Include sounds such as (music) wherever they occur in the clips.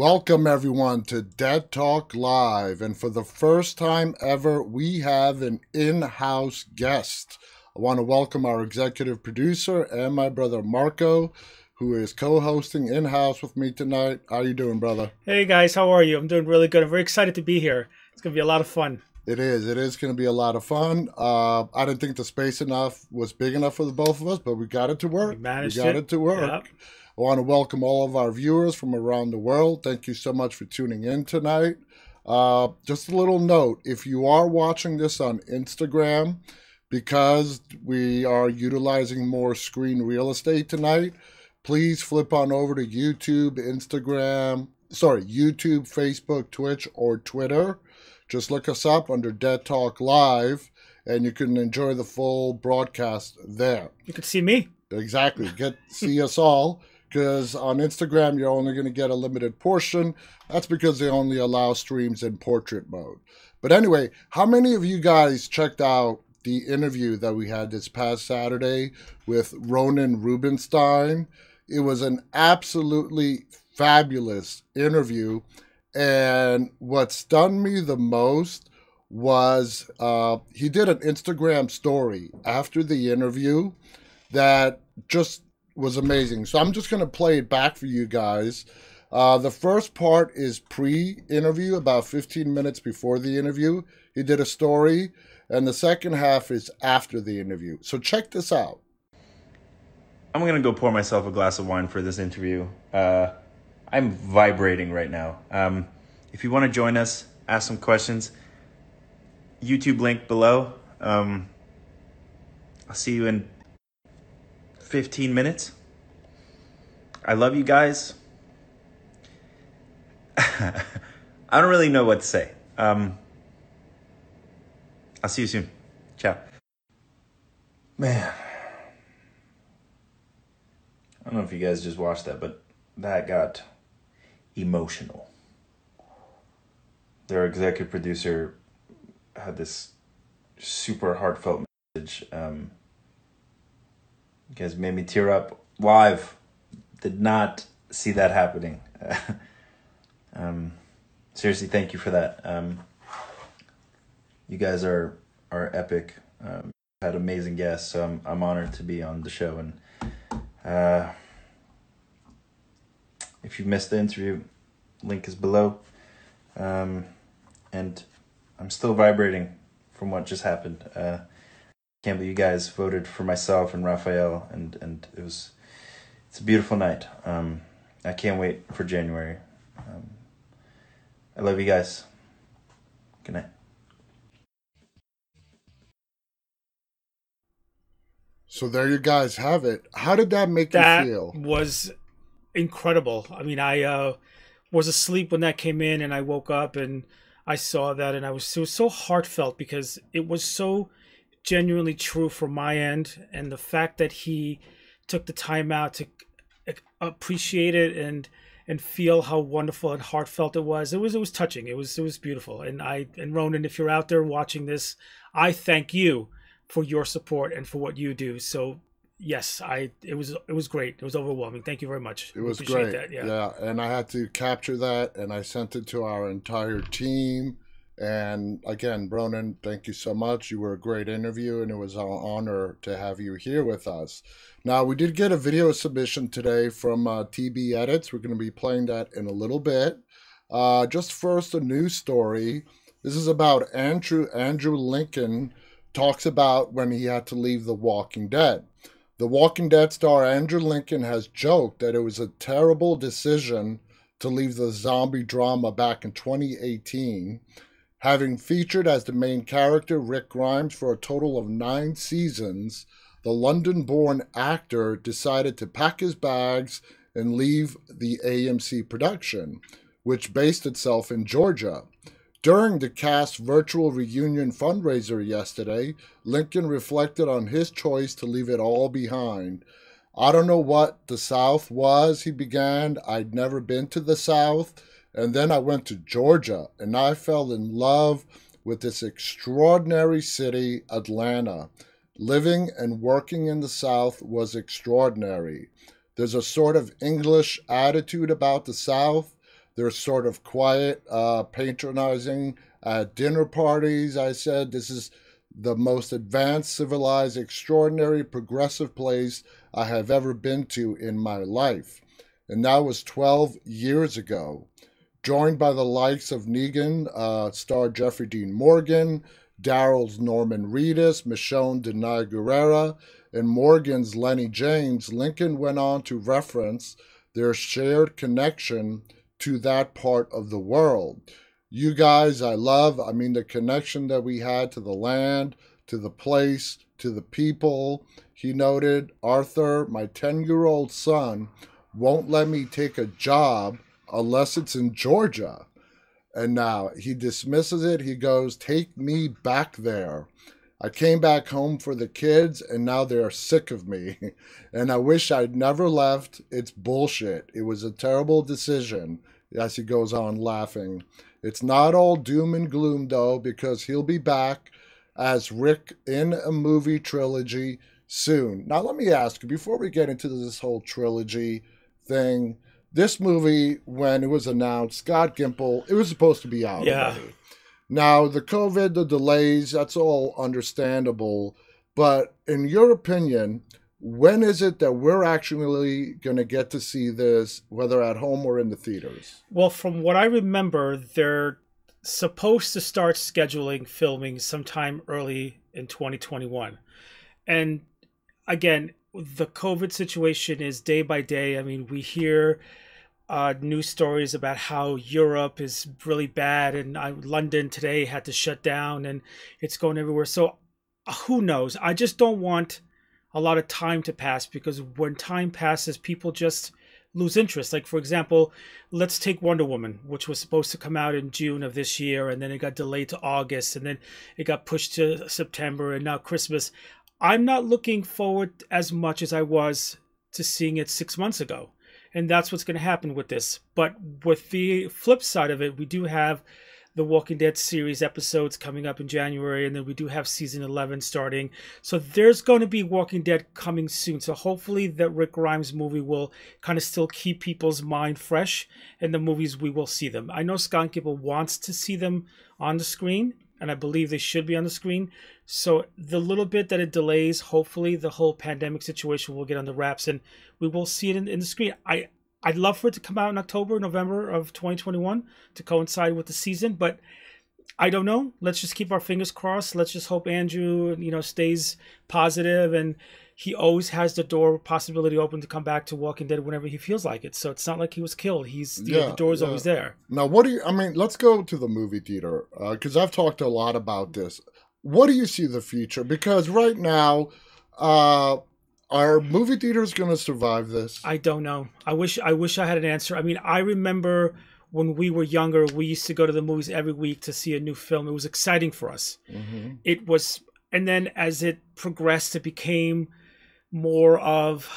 Welcome, everyone, to Dead Talk Live. And for the first time ever, we have an in house guest. I want to welcome our executive producer and my brother Marco, who is co hosting in house with me tonight. How are you doing, brother? Hey, guys, how are you? I'm doing really good. I'm very excited to be here. It's going to be a lot of fun. It is. It is going to be a lot of fun. Uh, I didn't think the space enough was big enough for the both of us, but we got it to work. We managed we got it. it, to work. Yep. I want to welcome all of our viewers from around the world. Thank you so much for tuning in tonight. Uh, just a little note if you are watching this on Instagram, because we are utilizing more screen real estate tonight, please flip on over to YouTube, Instagram, sorry, YouTube, Facebook, Twitch, or Twitter. Just look us up under Dead Talk Live, and you can enjoy the full broadcast there. You can see me. Exactly. Get see us all because on Instagram you're only going to get a limited portion. That's because they only allow streams in portrait mode. But anyway, how many of you guys checked out the interview that we had this past Saturday with Ronan Rubinstein? It was an absolutely fabulous interview. And what stunned me the most was uh, he did an Instagram story after the interview that just was amazing. So I'm just going to play it back for you guys. Uh, the first part is pre interview, about 15 minutes before the interview. He did a story. And the second half is after the interview. So check this out. I'm gonna go pour myself a glass of wine for this interview. Uh, I'm vibrating right now. Um, if you want to join us, ask some questions. YouTube link below. Um, I'll see you in 15 minutes. I love you guys. (laughs) I don't really know what to say. Um, I'll see you soon. Ciao. Man. I don't know if you guys just watched that, but that got emotional. Their executive producer had this super heartfelt message. Um, you guys made me tear up live. Did not see that happening. (laughs) um, seriously, thank you for that. Um, you guys are are epic. Um, had amazing guests, so I'm I'm honored to be on the show. And uh, if you missed the interview, link is below. Um, and I'm still vibrating from what just happened. Uh, can't believe you guys voted for myself and Raphael, and and it was it's a beautiful night. Um, I can't wait for January. Um, I love you guys. Good night. So there you guys have it. How did that make That you feel? was incredible. I mean, I uh, was asleep when that came in, and I woke up and I saw that, and I was it was so heartfelt because it was so genuinely true from my end, and the fact that he took the time out to appreciate it and and feel how wonderful and heartfelt it was. It was it was touching. It was it was beautiful. And I and Ronan, if you're out there watching this, I thank you for your support and for what you do. So yes, I it was it was great. It was overwhelming. Thank you very much. It was Appreciate great. That. Yeah. yeah, and I had to capture that, and I sent it to our entire team. And again, Ronan, thank you so much. You were a great interview, and it was an honor to have you here with us. Now, we did get a video submission today from uh, TB Edits. We're going to be playing that in a little bit. Uh, just first, a news story. This is about Andrew Andrew Lincoln talks about when he had to leave The Walking Dead. The Walking Dead star Andrew Lincoln has joked that it was a terrible decision to leave the zombie drama back in 2018 Having featured as the main character Rick Grimes for a total of nine seasons, the London born actor decided to pack his bags and leave the AMC production, which based itself in Georgia. During the cast virtual reunion fundraiser yesterday, Lincoln reflected on his choice to leave it all behind. I don't know what the South was, he began. I'd never been to the South. And then I went to Georgia and I fell in love with this extraordinary city, Atlanta. Living and working in the South was extraordinary. There's a sort of English attitude about the South. They're sort of quiet, uh, patronizing at dinner parties. I said, This is the most advanced, civilized, extraordinary, progressive place I have ever been to in my life. And that was 12 years ago. Joined by the likes of Negan, uh, star Jeffrey Dean Morgan, Daryl's Norman Reedus, Michonne Danai Gurira, and Morgan's Lenny James, Lincoln went on to reference their shared connection to that part of the world. You guys, I love, I mean, the connection that we had to the land, to the place, to the people. He noted, Arthur, my 10 year old son, won't let me take a job unless it's in Georgia. And now he dismisses it. He goes, Take me back there. I came back home for the kids and now they're sick of me. (laughs) and I wish I'd never left. It's bullshit. It was a terrible decision. As he goes on laughing. It's not all doom and gloom though, because he'll be back as Rick in a movie trilogy soon. Now, let me ask you before we get into this whole trilogy thing this movie, when it was announced, Scott Gimple, it was supposed to be out Yeah. already. Now, the COVID, the delays, that's all understandable. But in your opinion, when is it that we're actually going to get to see this, whether at home or in the theaters? Well, from what I remember, they're supposed to start scheduling filming sometime early in 2021. And again, the COVID situation is day by day. I mean, we hear uh, news stories about how Europe is really bad, and uh, London today had to shut down, and it's going everywhere. So, uh, who knows? I just don't want a lot of time to pass because when time passes, people just lose interest. Like, for example, let's take Wonder Woman, which was supposed to come out in June of this year, and then it got delayed to August, and then it got pushed to September, and now Christmas. I'm not looking forward as much as I was to seeing it six months ago. And that's what's going to happen with this. But with the flip side of it, we do have the Walking Dead series episodes coming up in January, and then we do have season 11 starting. So there's going to be Walking Dead coming soon. So hopefully, that Rick Grimes movie will kind of still keep people's mind fresh, and the movies we will see them. I know Scott Gimple wants to see them on the screen, and I believe they should be on the screen. So the little bit that it delays, hopefully the whole pandemic situation will get on the wraps and we will see it in, in the screen. I I'd love for it to come out in October, November of 2021 to coincide with the season, but I don't know. Let's just keep our fingers crossed. Let's just hope Andrew, you know, stays positive and he always has the door possibility open to come back to Walking Dead whenever he feels like it. So it's not like he was killed. He's you know, Yeah, the door's yeah. always there. Now, what do you, I mean, let's go to the movie theater uh, because I've talked a lot about this. What do you see the future? Because right now, uh, are movie theaters going to survive this? I don't know. I wish I wish I had an answer. I mean, I remember when we were younger, we used to go to the movies every week to see a new film. It was exciting for us. Mhm. It was and then as it progressed it became more of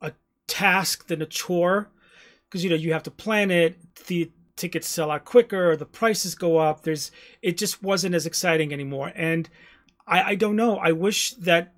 a task than a chore because you know you have to plan it, the tickets sell out quicker, or the prices go up. There's it just wasn't as exciting anymore. And I I don't know. I wish that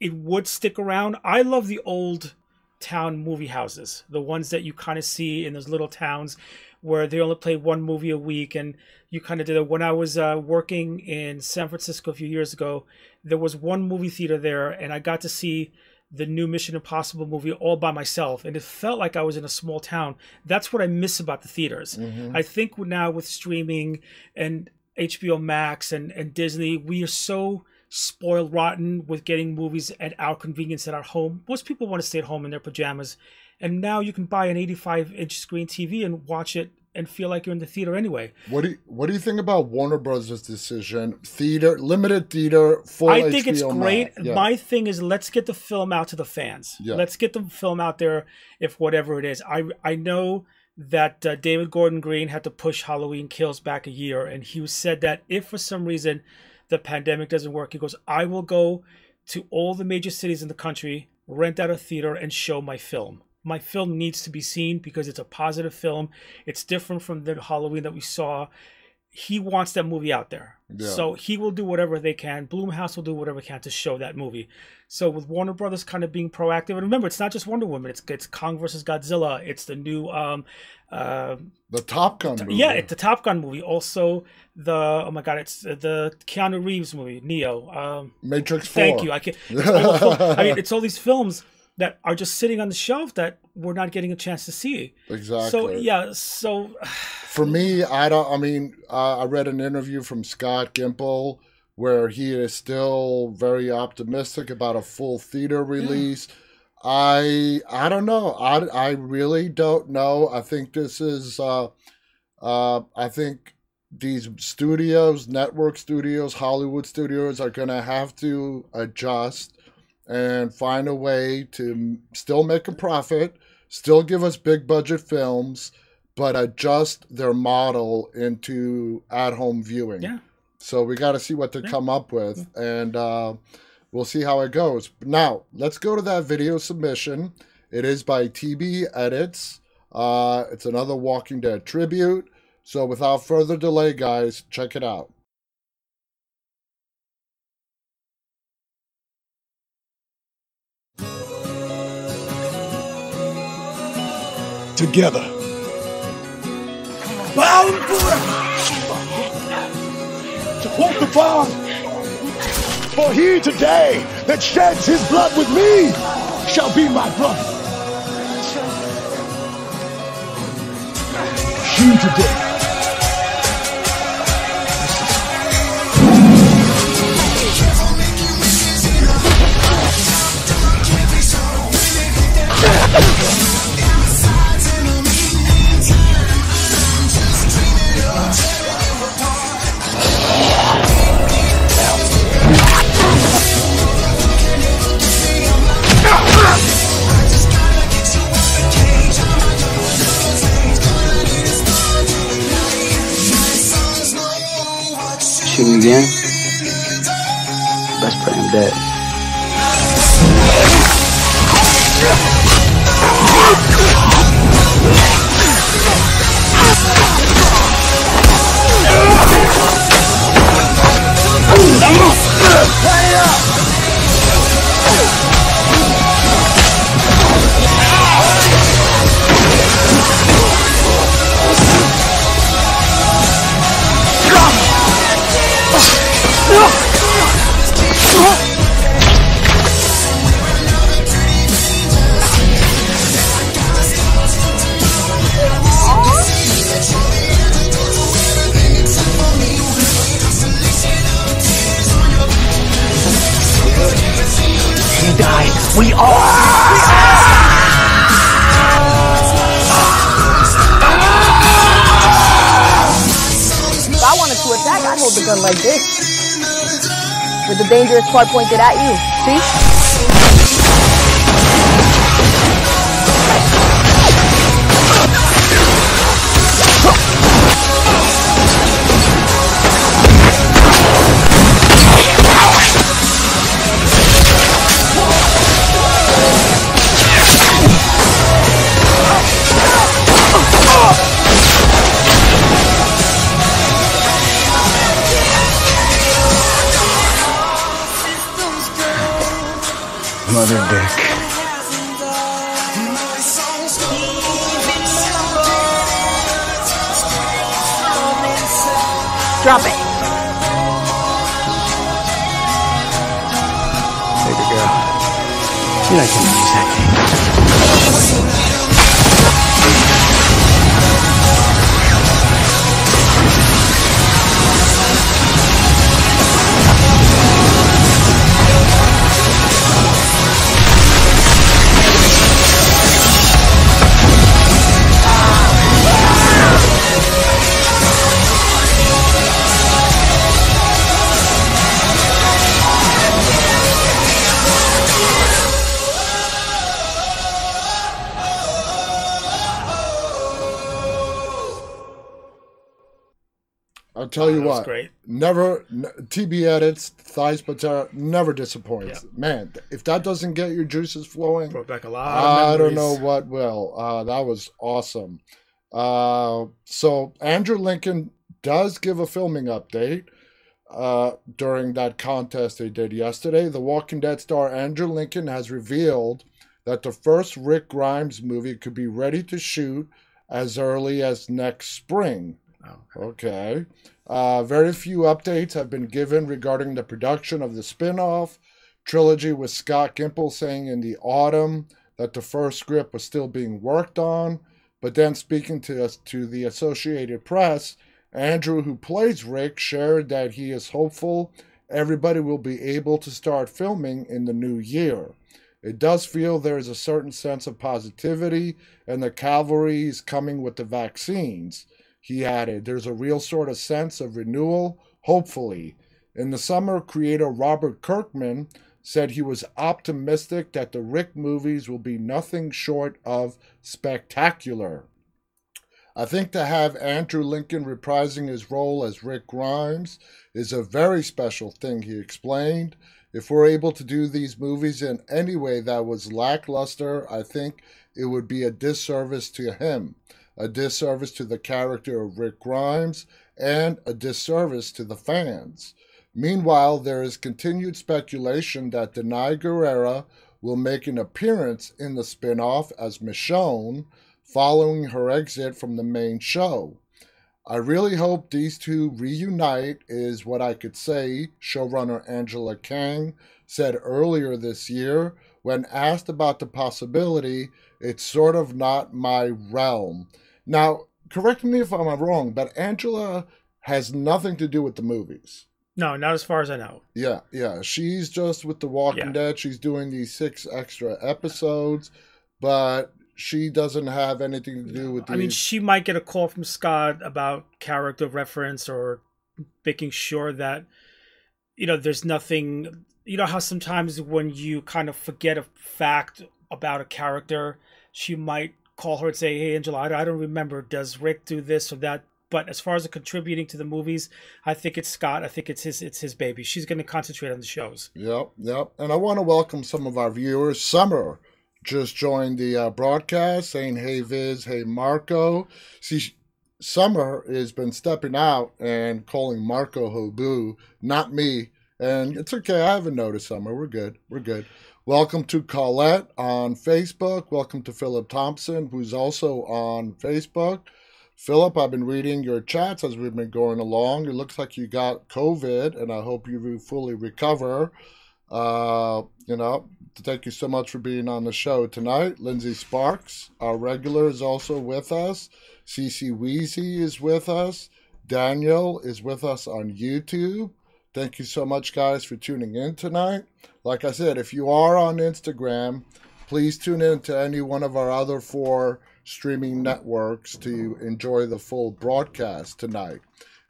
it would stick around. I love the old town movie houses, the ones that you kind of see in those little towns where they only play one movie a week and you kind of did it. When I was uh, working in San Francisco a few years ago, there was one movie theater there and I got to see the new Mission Impossible movie all by myself and it felt like I was in a small town. That's what I miss about the theaters. Mhm. I think now with streaming and HBO Max and, and Disney, we are so spoiled rotten with getting movies at our convenience at our home. Most people want to stay at home in their pajamas. And now you can buy an 85 inch screen TV and watch it and feel like you're in the theater anyway. What do you, What do you think about Warner Brothers' decision? Theater, limited theater, full. I think it's great. Yeah. My thing is let's get the film out to the fans. Yeah. Let's get the film out there if whatever it is. I I know that uh, David Gordon Green had to push Halloween Kills back a year and he said that if for some reason the pandemic doesn't work, he goes, "I will go to all the major cities in the country, rent out a theater and show my film." My film needs to be seen because it's a positive film. It's different from the Halloween that we saw he wants that movie out there. Yeah. So he will do whatever they can. Blumhouse will do whatever can to show that movie. So with Warner Brothers kind of being proactive, and remember, it's not just Wonder Woman. It's it's Kong versus Godzilla. It's the new um, uh, the Top Gun movie. yeah, it's the Top Gun movie. Also the oh my god, it's the Keanu Reeves movie, Neo. Um, Matrix Four. thank you. I can. It's (laughs) all the film, I mean, it's all these films that are just sitting on the shelf that we're not getting a chance to see. Exactly. So yeah, so (sighs) For me, I don't. I mean, uh, I read an interview from Scott Gimple where he is still very optimistic about a full theater release. Yeah. I I don't know. I I really don't know. I think this is. Uh, uh, I think these studios, network studios, Hollywood studios, are gonna have to adjust and find a way to still make a profit, still give us big budget films but adjust their model into at home viewing. yeah. So we got to see what they Yeah. come up with, and uh, we'll see how it goes. Now, let's go to that video submission. It is by TB Edits. Uh, it's another Walking Dead tribute. So without further delay, guys, check it out. Together. Bound to quote the bond. For he today that sheds his blood with me shall be my brother. He today. Shooting again? Best pray I'm dead. He uh, died. We all. If I wanted to attack, I'd hold the gun like this. With the dangerous part pointed at you. See? Mother Dick. Drop it. Baby girl. You like to use that Never TB edits, thighs patera never disappoints. Man, if that doesn't get your juices flowing, Brought back a lot. I don't know what will. Uh, that was awesome. Uh, so Andrew Lincoln does give a filming update. uh, during that contest they did yesterday. The Walking Dead star Andrew Lincoln has revealed that the first Rick Grimes movie could be ready to shoot as early as next spring. Okay. Uh, very few updates have been given regarding the production of the spin off trilogy, with Scott Gimple saying in the autumn that the first script was still being worked on. But then, speaking to us to the Associated Press, Andrew, who plays Rick, shared that he is hopeful everybody will be able to start filming in the new year. It does feel there is a certain sense of positivity, and the cavalry is coming with the vaccines. He added, There's a real sort of sense of renewal, hopefully. In the summer, creator Robert Kirkman said he was optimistic that the Rick movies will be nothing short of spectacular. I think to have Andrew Lincoln reprising his role as Rick Grimes is a very special thing, he explained. If we're able to do these movies in any way that was lackluster, I think it would be a disservice to him, a disservice to the character of Rick Grimes, and a disservice to the fans. Meanwhile, there is continued speculation that Danai Gurira will make an appearance in the spin off as Michonne following her exit from the main show. I really hope these two reunite, is what I could say, showrunner Angela Kang said earlier this year when asked about the possibility. It's sort of not my realm. Now, correct me if I'm wrong, but Angela has nothing to do with the movies. No, not as far as I know. Yeah, yeah. She's just with The Walking Yeah. Dead. She's doing these six extra episodes, but she doesn't have anything to do with these. I mean, she might get a call from Scott about character reference or making sure that you know there's nothing. You know how sometimes when you kind of forget a fact about a character, she might call her and say, "Hey, Angela, I don't remember. Does Rick do this or that?" But as far as contributing to the movies, I think it's Scott. I think it's his. It's his baby. She's going to concentrate on the shows. Yep, yep. And I want to welcome some of our viewers. Summer just joined the uh, broadcast saying, hey, Viz, hey, Marco. See, Summer has been stepping out and calling Marco Hobu, not me. And it's okay. I haven't noticed Summer. We're good. We're good. Welcome to Colette on Facebook. Welcome to Philip Thompson, who's also on Facebook. Philip, I've been reading your chats as we've been going along. It looks like you got COVID, and I hope you fully recover. Uh, you know, thank you so much for being on the show tonight. Lindsay Sparks, our regular, is also with us. Cece Weezy is with us. Daniel is with us on YouTube. Thank you so much, guys, for tuning in tonight. Like I said, if you are on Instagram, please tune in to any one of our other four streaming networks to enjoy the full broadcast tonight.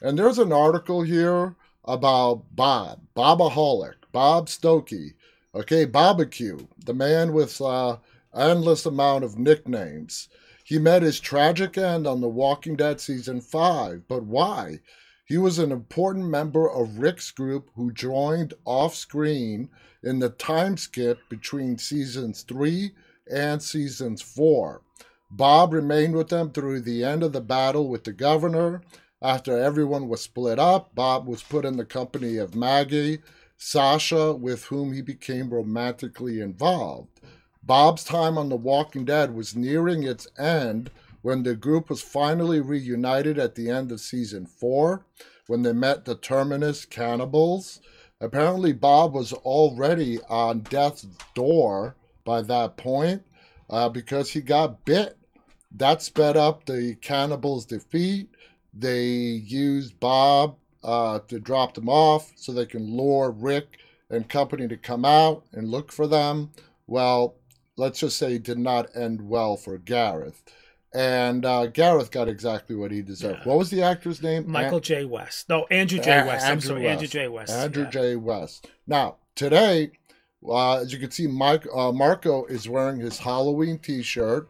And there's an article here about Bob, Bobaholic, Bob Stookey, okay, Barbecue, the man with uh, endless amount of nicknames. He met his tragic end on The Walking Dead season 5, but why? He was an important member of Rick's group who joined off screen in the time skip between seasons 3 and seasons 4. Bob remained with them through the end of the battle with the governor. After everyone was split up, Bob was put in the company of Maggie, Sasha, with whom he became romantically involved. Bob's time on The Walking Dead was nearing its end when the group was finally reunited at the end of season 4 when they met the Terminus cannibals. Apparently, Bob was already on death's door by that point uh, because he got bit. That sped up the cannibals' defeat. They used Bob uh, to drop them off so they can lure Rick and company to come out and look for them. Well, let's just say it did not end well for Gareth. And uh, Gareth got exactly what he deserved. Yeah. What was the actor's name? Michael J. West. No, Andrew J. West. I'm Andrew sorry, West. Andrew J. West. Andrew yeah. J. West. Now, today, uh, as you can see, Mike uh, Marco is wearing his Halloween T-shirt.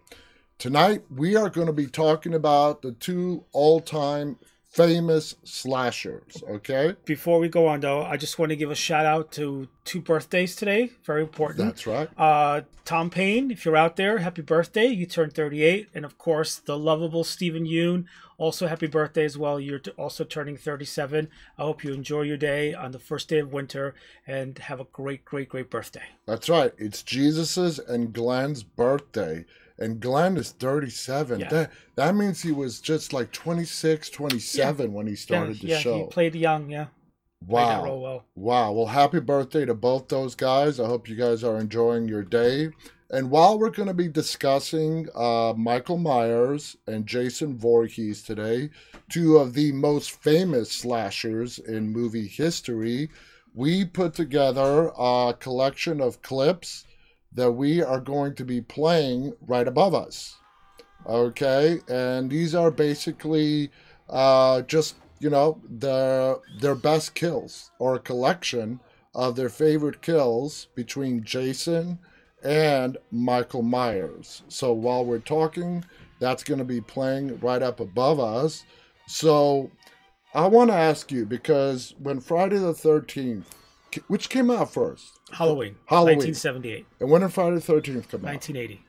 Tonight, we are going to be talking about the two all-time famous slashers. Okay, Before we go on, though, I just want to give a shout out to two birthdays today. Very important. that's right. Uh, Tom Payne, if you're out there, happy birthday. You turned 38. And of course, the lovable Steven Yeun, also happy birthday as well. You're t- also turning 37. I hope you enjoy your day on the first day of winter and have a great, great, great birthday. That's right. It's Jesus's and Glenn's birthday. And Glenn is 37. Yeah. That that means he was just like 26, 27 when he started yeah, the yeah, show. he played young, yeah. Played that role wow. well. Wow. Well, happy birthday to both those guys. I hope you guys are enjoying your day. And while we're going to be discussing uh, Michael Myers and Jason Voorhees today, two of the most famous slashers in movie history, we put together a collection of clips that we are going to be playing right above us. Okay, and these are basically uh, just you know their their best kills or a collection of their favorite kills between Jason and Michael Myers. So while we're talking, that's going to be playing right up above us. So I want to ask you because when Friday the Thirteenth, which came out first, Halloween. Halloween. 1978. and when did Friday the Thirteenth come out? 1980.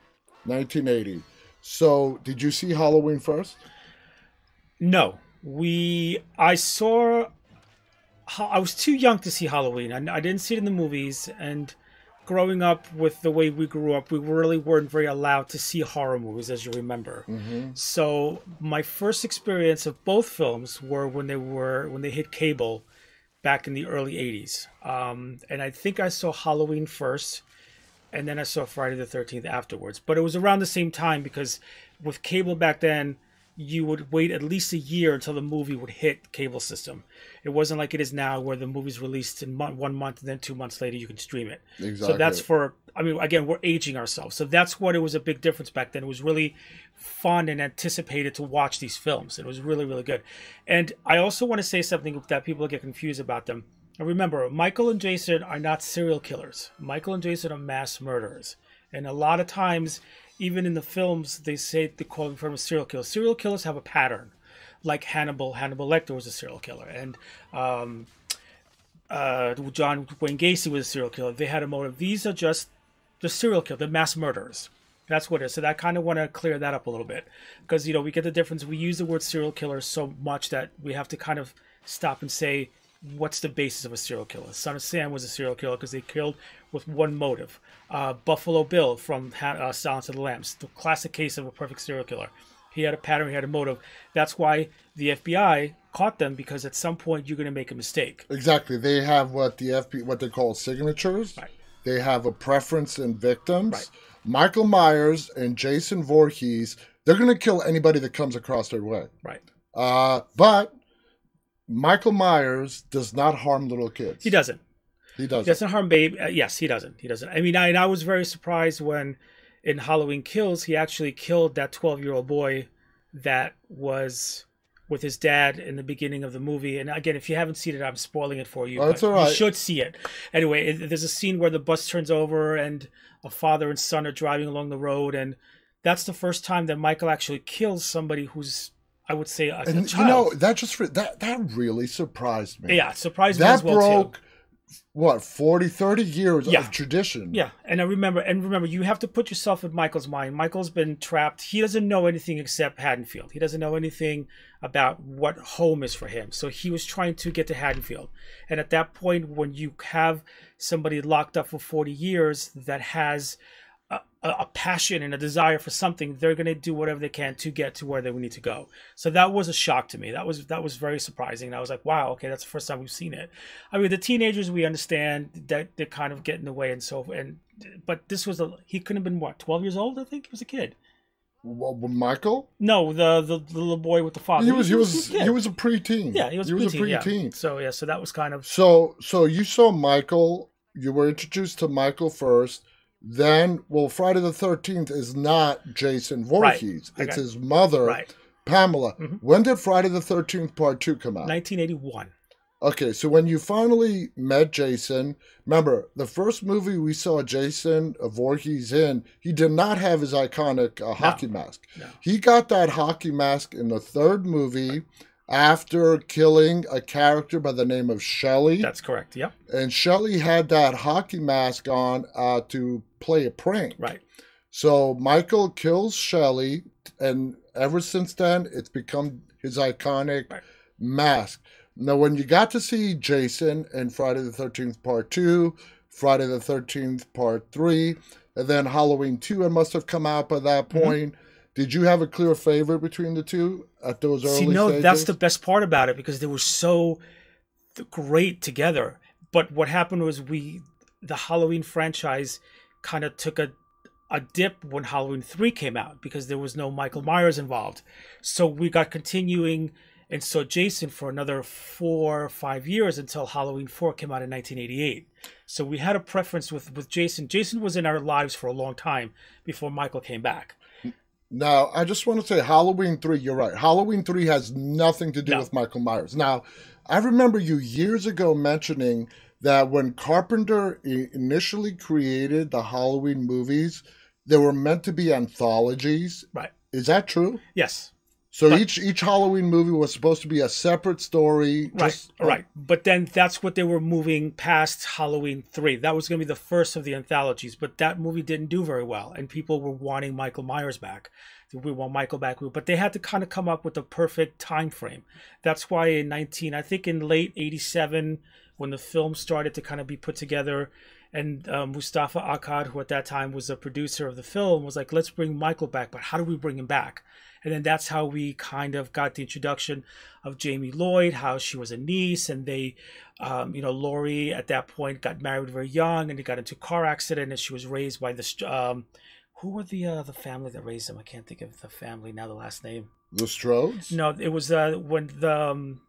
1980. So, did you see Halloween first? No, we. I saw. I was too young to see Halloween. I, I didn't see it in the movies, and growing up with the way we grew up, we really weren't very allowed to see horror movies, as you remember. Mm-hmm. So my first experience of both films were when they were when they hit cable, back in the early '80s. Um, and I think I saw Halloween first, and then I saw Friday the Thirteenth afterwards. But it was around the same time because with cable back then, you would wait at least a year until the movie would hit cable system. It wasn't like it is now, where the movie's released in mon- one month and then two months later you can stream it. Exactly. So that's for. I mean, again, we're aging ourselves, so that's what it was a big difference back then. It was really fun and anticipated to watch these films. It was really, really good. And I also want to say something that people get confused about them. And remember, Michael and Jason are not serial killers. Michael and Jason are mass murderers. And a lot of times, even in the films, they say they call them serial killer. Serial killers have a pattern, like Hannibal. Hannibal Lecter was a serial killer, and um, uh, John Wayne Gacy was a serial killer. They had a motive. These are just the serial killer, the mass murderers. That's what it is. So I kind of want to clear that up a little bit because you know we get the difference. We use the word serial killer so much that we have to kind of stop and say what's the basis of a serial killer. Son of Sam was a serial killer because they killed with one motive. Uh, Buffalo Bill from ha- uh, Silence of the Lambs, the classic case of a perfect serial killer. He had a pattern, he had a motive. That's why the FBI caught them because at some point you're going to make a mistake. Exactly. They have what the FB what they call signatures. Right. They have a preference in victims. Right. Michael Myers and Jason Voorhees, they're going to kill anybody that comes across their way. Right. Uh, but Michael Myers does not harm little kids. He doesn't. He doesn't. He doesn't harm babe. Uh, yes, he doesn't. He doesn't. I mean, I, and I was very surprised when in Halloween Kills he actually killed that 12 year old boy that was with his dad in the beginning of the movie. And again, if you haven't seen it, I'm spoiling it for you. Oh, that's all right. You should see it. Anyway, it, there's a scene where the bus turns over and a father and son are driving along the road, and that's the first time that Michael actually kills somebody who's, I would say, and you know that just re- that that really surprised me. yeah, surprised me that as well too. broke what 40 30 years Yeah. of tradition. Yeah, and I remember, and remember, you have to put yourself in Michael's mind. Michael's been trapped. He doesn't know anything except Haddonfield. He doesn't know anything about what home is for him. So he was trying to get to Haddonfield. And at that point, when you have somebody locked up for 40 years that has a, a passion and a desire for something, they're going to do whatever they can to get to where they need to go. So that was a shock to me. That was that was very surprising. And I was like, wow, okay, that's the first time we've seen it. I mean, the teenagers we understand that they kind of get in the way and so and but this was a he couldn't have been what 12 years old. I think he was a kid. Well, Michael, No, the the, the little boy with the father. he was he a was kid. he was a preteen. yeah he was, he was a preteen, yeah. preteen. So yeah, so that was kind of So so you saw Michael, you were introduced to Michael first. Then, well, Friday the Thirteenth is not Jason Voorhees; I it's his mother, right. Mm-hmm. Pamela. When did Friday the Thirteenth Part Two come out? 1981. Okay, so when you finally met Jason, remember the first movie we saw Jason Voorhees in, he did not have his iconic uh, hockey mask. no. He got that hockey mask in the third movie, after killing a character by the name of Shelly. That's correct. Yep. and Shelly had that hockey mask on uh, to play a prank. Right. So Michael kills Shelly, and ever since then, it's become his iconic Right. mask. Now, when you got to see Jason in Friday the 13th Part 2, Friday the 13th Part 3, and then Halloween 2, it must have come out by that Mm-hmm. Did you have a clear favorite between the two at those early See, no, stages? that's the best part about it because they were so great together. But what happened was we, the Halloween franchise, kind of took a a dip when Halloween three came out because there was no Michael Myers involved. So we got continuing and saw Jason for another four or five years until Halloween four came out in 1988. So we had a preference with with Jason. Jason was in our lives for a long time before Michael came back. Now, I just want to say Halloween 3, you're right. Halloween 3 has nothing to do No. with Michael Myers. Now, I remember you years ago mentioning that when Carpenter initially created the Halloween movies, they were meant to be anthologies. Right. Is that true? Yes. So But- each each Halloween movie was supposed to be a separate story. Right, just- oh. right. But then that's what they were moving past Halloween 3. That was going to be the first of the anthologies, but that movie didn't do very well, and people were wanting Michael Myers back. We want Michael back, but they had to kind of come up with the perfect time frame. That's why in 19, I think in late 87, when the film started to kind of be put together, and um, Moustapha Akkad, who at that time was a producer of the film, was like, let's bring Michael back, but how do we bring him back? And then that's how we kind of got the introduction of Jamie Lloyd, how she was a niece, and they, um, you know, Laurie at that point got married very young, and they got into a car accident, and she was raised by this. Um, who were the uh, the family that raised them? I can't think of the family now. The last name. The Strodes? No, it was uh, when the um,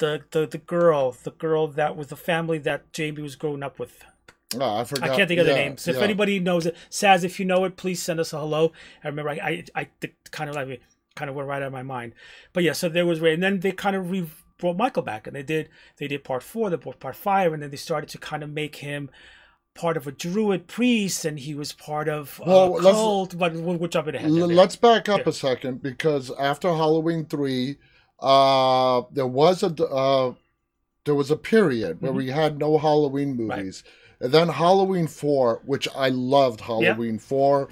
the the the girl, the girl that was the family that Jamie was growing up with. Oh, I forgot. I can't think of the Yeah, names. If yeah. anybody knows it, Saz, if you know it, please send us a hello. I remember I I, I kind of like kind of went right out of my mind. But yeah, so there was Ray, and then they kind of re- brought Michael back, and they did they did part four, they brought part five, and then they started to kind of make him part of a druid priest, and he was part of Well, let's- cult. But we're, we're jumping ahead. L- Let's back up Yeah. a second because after Halloween three, uh, there was a uh, there was a period where Mhm. we had no Halloween Right. movies, and then Halloween four, which I loved Halloween four.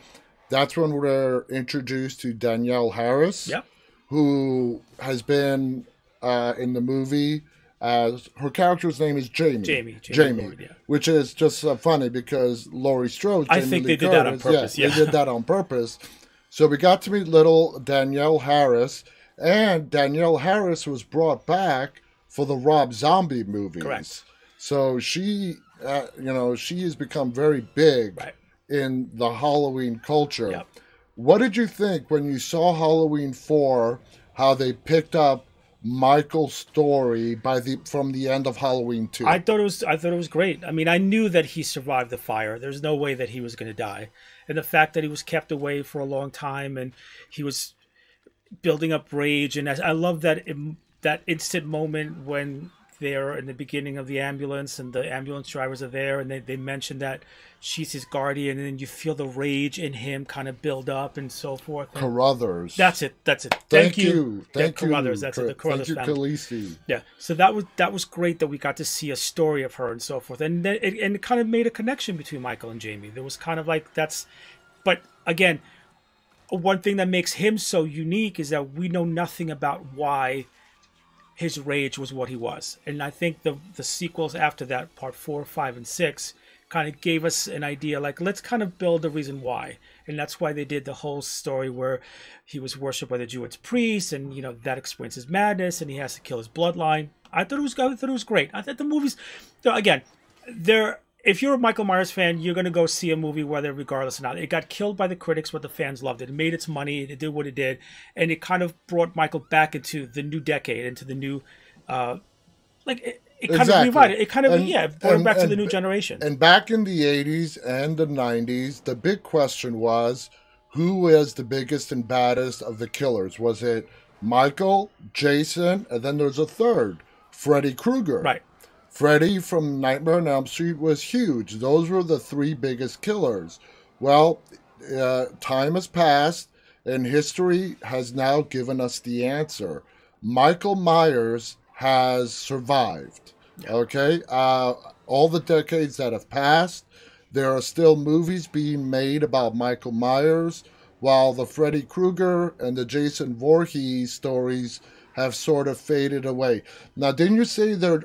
That's when we're introduced to Danielle Harris, Yep. who has been uh, in the movie as her character's name is Jamie. Jamie, Jamie Jamie, yeah. which is just uh, funny because Laurie Strode. I Jamie think Lee they did that on purpose, yeah. they did that on purpose. So we got to meet little Danielle Harris, and Danielle Harris was brought back for the Rob Zombie movies. Correct. So she, uh, you know, she has become very big Right. in the Halloween culture. Yep. What did you think when you saw Halloween four? How they picked up Michael's story by the from the end of Halloween two. I thought it was I thought it was great. I mean, I knew that he survived the fire. There's no way that he was going to die. And the fact that he was kept away for a long time and he was building up rage and I, I love that im- that instant moment when they're in the beginning of the ambulance and the ambulance drivers are there and they, they mention that she's his guardian and then you feel the rage in him kind of build up and so forth. And Carruthers. that's it. That's it. Thank, Thank, you. Thank yeah, you. Carruthers. That's it. The Carruthers Thank you, family. Khaleesi. Yeah, so that was that was great that we got to see a story of her and so forth, and then it, and it kind of made a connection between Michael and Jamie. There was kind of like that's, but again, one thing that makes him so unique is that we know nothing about why his rage was what he was, and I think the the sequels after that, part four, five, and six, kind of gave us an idea. Like let's kind of build a reason why, and that's why they did the whole story where he was worshipped by the druid priests, and you know that explains his madness, and he has to kill his bloodline. I thought it was I thought it was great. I thought the movies, again, they're if you're a Michael Myers fan, you're gonna go see a movie whether regardless or not. It got killed by the critics, but the fans loved it. It made its money. It did what it did, and it kind of brought Michael back into the new decade, into the new, uh, like it, it kind Exactly. of revived it. It kind of And- yeah, brought and- it back to the new generation. And back in the 80s and the 90s, the big question was who is the biggest and baddest of the killers? Was it Michael, Jason, and then there's a third, Freddy Krueger? right. Freddy from Nightmare on Elm Street was huge. Those were the three biggest killers. Well, uh, time has passed, and history has now given us the answer. Michael Myers has survived. Okay, uh, all the decades that have passed, there are still movies being made about Michael Myers, while the Freddy Krueger and the Jason Voorhees stories have sort of faded away. Now, didn't you say they're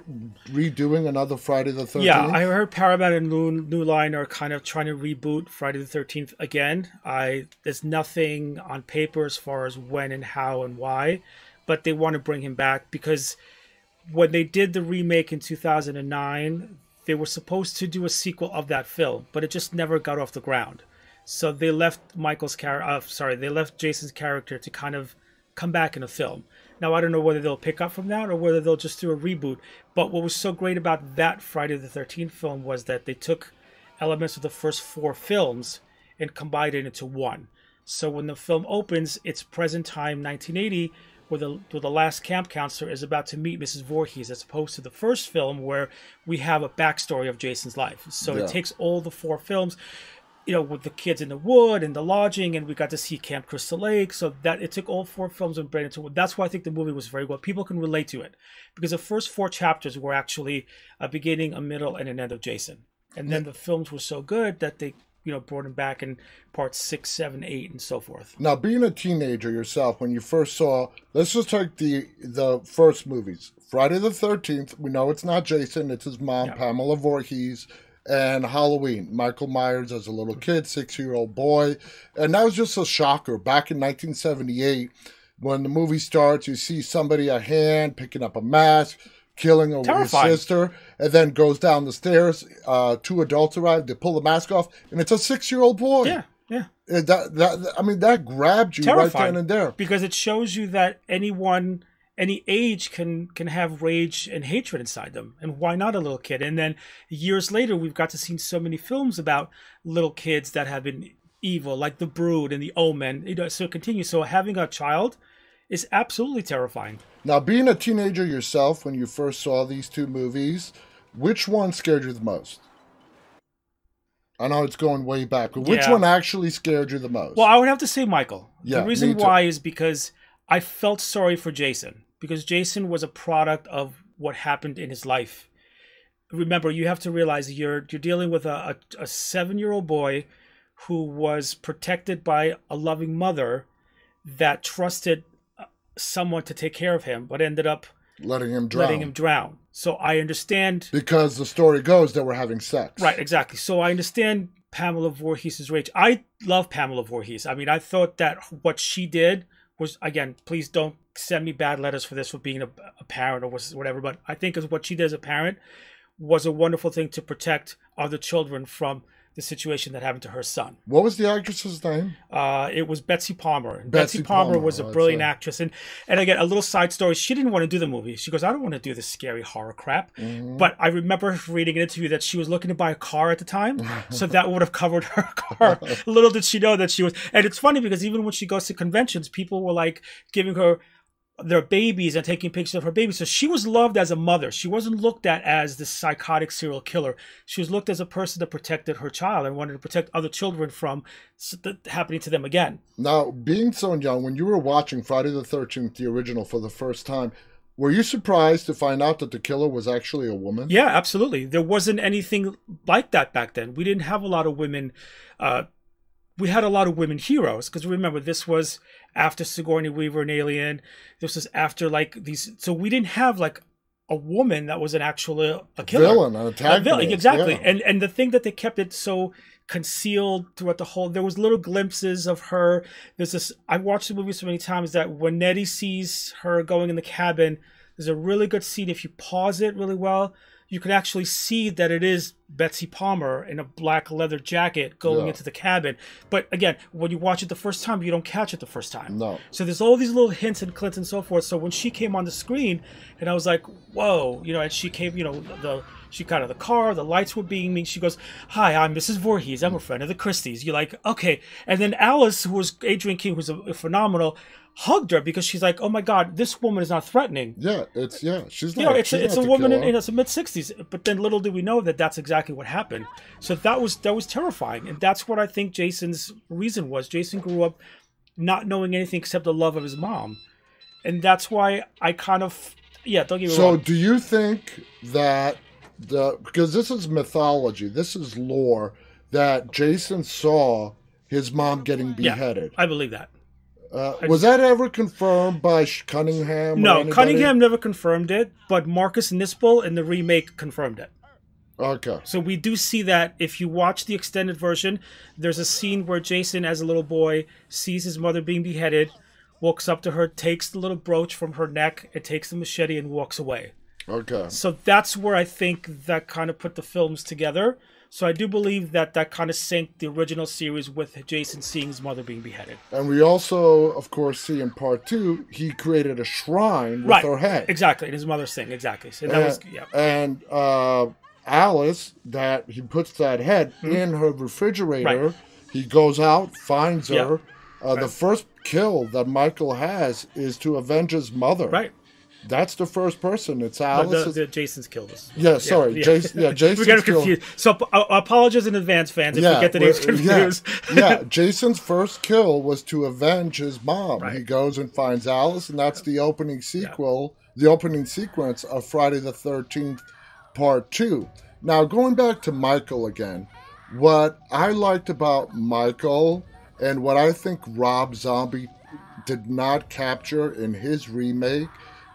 redoing another Friday the Thirteenth? Yeah, I heard Paramount and New, Line are kind of trying to reboot Friday the Thirteenth again. I there's nothing on paper as far as when and how and why, but they want to bring him back because when they did the remake in 2009, they were supposed to do a sequel of that film, but it just never got off the ground. So they left Michael's character, uh, sorry, they left Jason's character to kind of come back in a film. Now I don't know whether they'll pick up from that or whether they'll just do a reboot. But what was so great about that Friday the 13th film was that they took elements of the first four films and combined it into one. So when the film opens, it's present time 1980, where the where the last camp counselor is about to meet Mrs. Voorhees, as opposed to the first film where we have a backstory of Jason's life. So Yeah. it takes all the four films, you know, with the kids in the wood and the lodging, and we got to see Camp Crystal Lake. So that it took all four films and brought it into That's why I think the movie was very well. People can relate to it because the first four chapters were actually a beginning, a middle, and an end of Jason. And then the films were so good that they, you know, brought him back in parts six, seven, eight, and so forth. Now, being a teenager yourself, when you first saw, let's just take the the first movies. Friday the Thirteenth. We know it's not Jason; it's his mom, Yeah. Pamela Voorhees. And Halloween, Michael Myers as a little kid, six year old boy, and that was just a shocker. Back in 1978, when the movie starts, you see somebody a hand picking up a mask, killing a, his sister, and then goes down the stairs. Uh, two adults arrive, they pull the mask off, and it's a six year old boy. Yeah, yeah. That, that, I mean, that grabbed you right terrifying then and there. because it shows you that anyone any age can can have rage and hatred inside them and why not a little kid and then years later we've got to see so many films about little kids that have been evil like the brood and the omen you know so it continues so having a child is absolutely terrifying Now, being a teenager yourself, when you first saw these two movies, which one scared you the most? I know it's going way back, but which Yeah. one actually scared you the most? Well, I would have to say Michael. Yeah, the reason why is because I felt sorry for Jason because Jason was a product of what happened in his life. Remember, you have to realize you're you're dealing with a, a, a seven year old boy who was protected by a loving mother that trusted uh, someone to take care of him, but ended up letting him drown. letting him drown. So I understand because the story goes that we're having sex. Right, exactly. So I understand Pamela Voorhees' rage. I love Pamela Voorhees. I mean, I thought that what she did again. Please don't send me bad letters for this for being a, a parent or whatever. But I think is what she did as a parent was a wonderful thing to protect other children from the situation that happened to her son. What was the actress's name? Uh, it was Betsy Palmer. Betsy Betsy, Palmer, Palmer, was a brilliant right. actress, and and again, a little side story. She didn't want to do the movie. She goes, "I don't want to do this scary horror crap." Mm-hmm. But I remember reading an interview that she was looking to buy a car at the time, (laughs) so that would have covered her (laughs) car. (laughs) Little did she know that she was. And it's funny because even when she goes to conventions, people were like giving her their babies and taking pictures of her babies. So she was loved as a mother. She wasn't looked at as this psychotic serial killer. She was looked as a person that protected her child and wanted to protect other children from happening to them again. Now, being so young, when you were watching Friday the 13th, the original, for the first time, were you surprised to find out that the killer was actually a woman? Yeah, absolutely. There wasn't anything like that back then. We didn't have a lot of women. Uh, we had a lot of women heroes because remember this was after Sigourney Weaver and Alien. This was after like these. So we didn't have like a woman that was an actual uh, a killer Villain, an A villain, exactly. yeah. And and the thing that they kept it so concealed throughout the whole there was little glimpses of her. There's this I watched the movie so many times that when Nettie sees her going in the cabin, there's a really good scene. If you pause it really well, you can actually see that it is Betsy Palmer in a black leather jacket going into the cabin. But again, when you watch it the first time, you don't catch it the first time. No. So there's all these little hints and clints and so forth. So when she came on the screen, and I was like, whoa, you know, and she came, you know, the she got out of the car, the lights were beaming. She goes, "Hi, I'm Mrs. Voorhees. I'm a friend of the Christies." You're like, okay. And then Alice, who was Adrienne King, who's a, a phenomenal, hugged her because she's like, "Oh my God, this woman is not threatening." Yeah, it's yeah. She's not. You know, it's a, it's a woman in, in its mid sixties. But then little do we know that that's exactly what happened. So that was that was terrifying, and that's what I think Jason's reason was. Jason grew up not knowing anything except the love of his mom, and that's why I kind of yeah. Don't get me So, wrong. do you think that the because this is mythology, this is lore that Jason saw his mom getting Yeah, beheaded? I believe that. Uh, was that ever confirmed by Cunningham? No? Cunningham never confirmed it, but Marcus Nispel in the remake confirmed it. Okay. So we do see that if you watch the extended version, there's a scene where Jason, as a little boy, sees his mother being beheaded, walks up to her, takes the little brooch from her neck, and takes the machete and walks away. Okay. So that's where I think that kind of put the films together. So I do believe that that kind of synced the original series with Jason seeing his mother being beheaded. And we also, of course, see in part two, he created a shrine with right. her head. Exactly. And his mother's thing. Exactly. So that was and, yeah. and uh, Alice, that he puts that head in her refrigerator. Right. He goes out, finds Yeah. her. Uh, The first kill that Michael has is to avenge his mother. Right. That's the first person. It's Alice. the, the Jason's killed us. yeah, sorry. yeah. Jason, yeah, (laughs) Jason's we got killed- confused. So uh, I I apologize in advance, fans, if we get the names confused. Yeah, (laughs) yeah, (laughs) Jason's first kill was to avenge his mom. Right. He goes and finds Alice, and that's the opening sequel, the opening sequence of Friday the 13th, part two. Now, going back to Michael again, what I liked about Michael and what I think Rob Zombie did not capture in his remake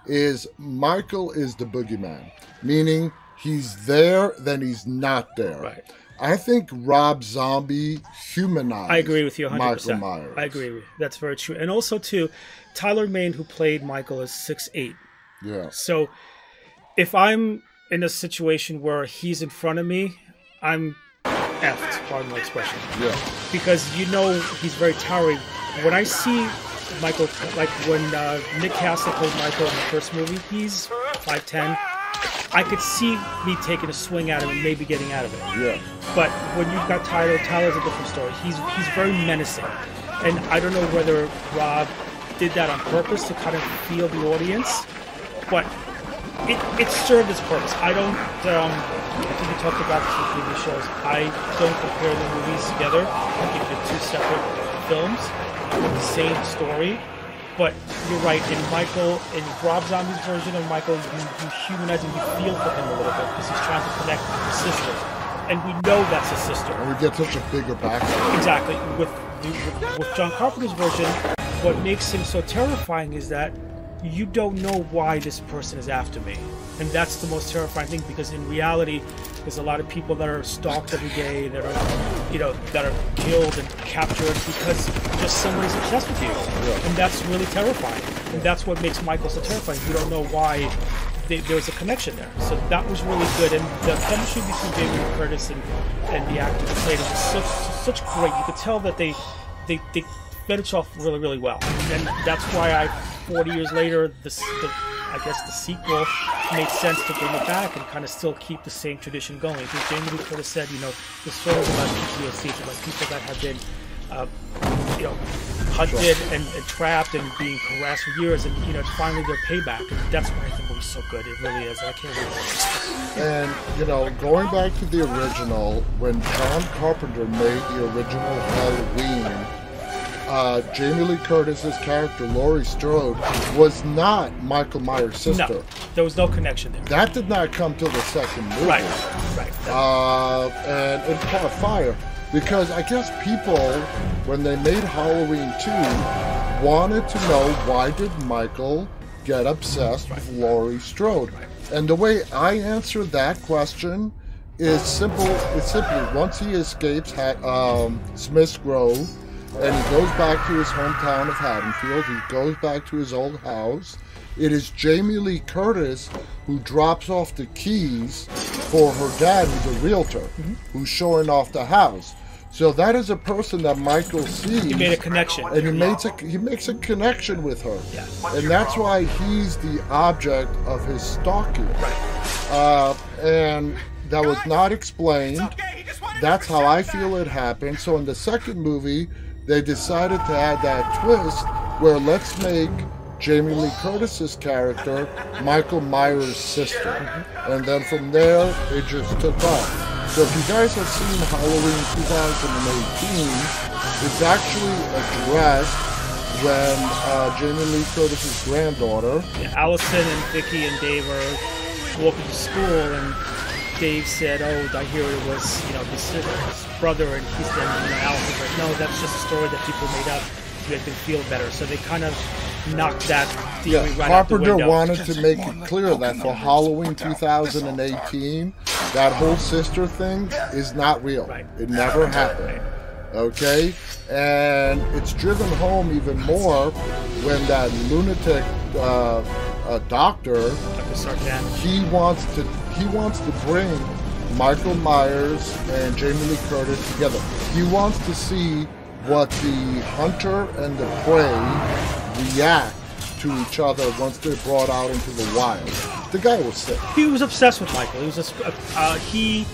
is Michael is the boogeyman, meaning he's there, then he's not there. Right. I think Rob Zombie humanized. I agree with you 100%. Michael Myers. I agree with you. That's very true. And also, too, Tyler Mane, who played Michael, is six eight. Yeah. So if I'm in a situation where he's in front of me, I'm effed, pardon my expression. Yeah. Because you know he's very towering. When I see Michael, like when uh, Nick Castle played Michael in the first movie, he's 5'10. I could see me taking a swing at him and maybe getting out of it. Yeah. But when you've got Tyler, Tyler's a different story. He's he's very menacing, and I don't know whether Rob did that on purpose to kind of feel the audience, but it, it served its purpose. I don't. Um, I think we talked about this in previous shows. I don't compare the movies together. I think they're two separate films the same story. But you're right. In Michael, in Rob Zombie's version of Michael, you, you humanize and you feel for him a little bit because he's trying to connect with his sister, and we know that's his sister. And we get such a bigger backstory. Exactly. With, the, with with John Carpenter's version, what makes him so terrifying is that you don't know why this person is after me, and that's the most terrifying thing. Because in reality, there's a lot of people that are stalked every day, that are, you know, that are killed and captured because just somebody's obsessed with you, and that's really terrifying. And that's what makes Michael so terrifying. You don't know why. They, there's a connection there, so that was really good, and the chemistry between Jamie Curtis and, and the actor who played him was such such great. You could tell that they they they fed it off really really well, and that's why I 40 years later this the I guess the sequel made sense to bring it back and kind of still keep the same tradition going. Because Jamie Lee Curtis said, you know, this show is about PTSD, it's about people that have been, uh, you know, hunted and, and trapped and being harassed for years, and you know, it's finally their payback. And that's why I think it was so good. It really is. I can't wait. And, you know, going back to the original, when John Carpenter made the original Halloween, uh, Jamie Lee Curtis's character, Laurie Strode, was not Michael Myers' sister. No, there was no connection there. That did not come till the second movie. Right, right. Uh, and it caught fire because I guess people, when they made Halloween 2, wanted to know why did Michael get obsessed with Laurie Strode. And the way I answer that question is simple. It's simply once he escapes um, Smith's Grove and he goes back to his hometown of Haddonfield, he goes back to his old house. It is Jamie Lee Curtis who drops off the keys for her dad, who's a realtor, who's showing off the house. So that is a person that Michael sees. He made a connection. and he makes a he makes a connection with her, Yeah. and that's why he's the object of his stalking. Right. Uh, and that was not explained. That's how I feel it happened. So in the second movie, they decided to add that twist where let's make Jamie Lee Curtis's character Michael Myers' sister, and then from there it just took off. So if you guys have seen Halloween 2018, it's actually addressed when uh, Jamie Lee Curtis's granddaughter. Yeah, Allison and Vicky and Dave are walking to school, and Dave said, "Oh, I hear it was you know his, his brother," and he said, you know, like, "No, that's just a story that people made up to make them feel better." So they kind of knocked that theory Yeah, right out the Carpenter wanted to make it clear that for Halloween 2018, that whole sister thing is not real. Right. It never happened. Okay? And it's driven home even more when that lunatic uh, uh, doctor Dr. Sartain. he wants to he wants to bring Michael Myers and Jamie Lee Curtis together. He wants to see what the hunter and the prey react to each other once they're brought out into the wild. The guy was sick. he was obsessed with Michael. He was just, uh, he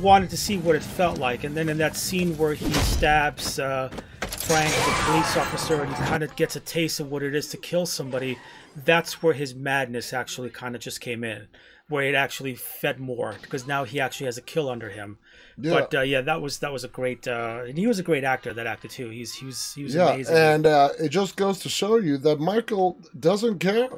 wanted to see what it felt like, and then in that scene where he stabs uh, Frank, the police officer, and he kind of gets a taste of what it is to kill somebody. That's where his madness actually kind of just came in, where it actually fed more because now he actually has a kill under him. Yeah. But uh, yeah, that was that was a great, uh, and he was a great actor. That actor too. He's he was he was Yeah, amazing. and uh, it just goes to show you that Michael doesn't care.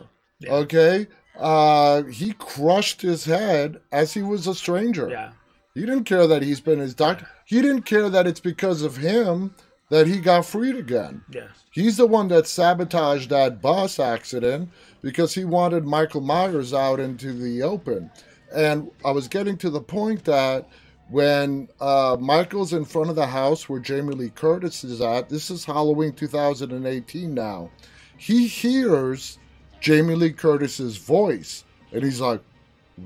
Okay, uh, he crushed his head as he was a stranger. yeah, He didn't care that he's been his doctor. He didn't care that it's because of him that he got freed again. yeah. He's the one that sabotaged that bus accident because he wanted Michael Myers out into the open. And I was getting to the point that when uh, Michael's in front of the house where Jamie Lee Curtis is at, this is Halloween 2018 now, he hears Jamie Lee Curtis's voice and he's like,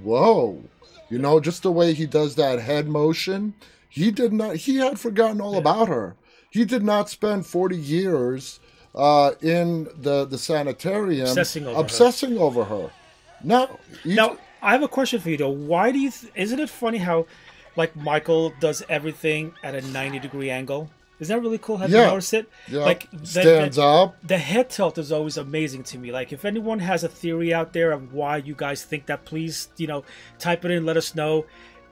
whoa. You know, just the way he does that head motion, he did not, he had forgotten all about her. He did not spend 40 years uh, in the, the sanitarium Obsessing over her. obsessing over her. No. Now, I have a question for you though. Why do you? Th- isn't it funny how, like, Michael does everything at a ninety degree angle? Isn't that really cool? Have you Yeah. noticed it? yeah, Like the, stands the, up. the head tilt is always amazing to me. Like, if anyone has a theory out there of why you guys think that, please, you know, type it in. Let us know.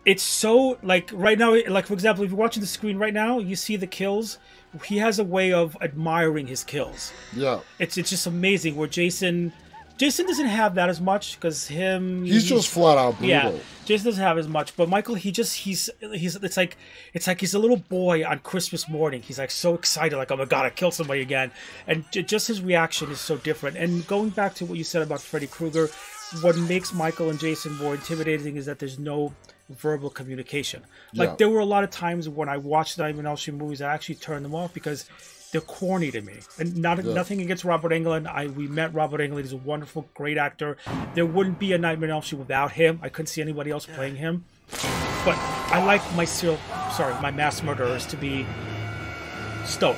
It's so like right now, like for example, if you're watching the screen right now, you see the kills. He has a way of admiring his kills Yeah. it's it's just amazing where Jason Jason doesn't have that as much because him He's just flat out brutal. yeah Jason doesn't have as much but Michael he just he's he's it's like it's like he's a little boy on Christmas morning he's like so excited like oh my god I killed somebody again and j- just his reaction is so different and going back to what you said about Freddy Krueger what makes Michael and Jason more intimidating is that there's no verbal communication like Yeah. there were a lot of times when I watched the Nightmare on Elm Street movies I actually turned them off because they're corny to me. And not nothing against Robert Englund. I we met Robert Englund. He's a wonderful, great actor. There wouldn't be a Nightmare on Elm Street without him. I couldn't see anybody else playing him. But I like my serial, sorry, my mass murderers to be stoic.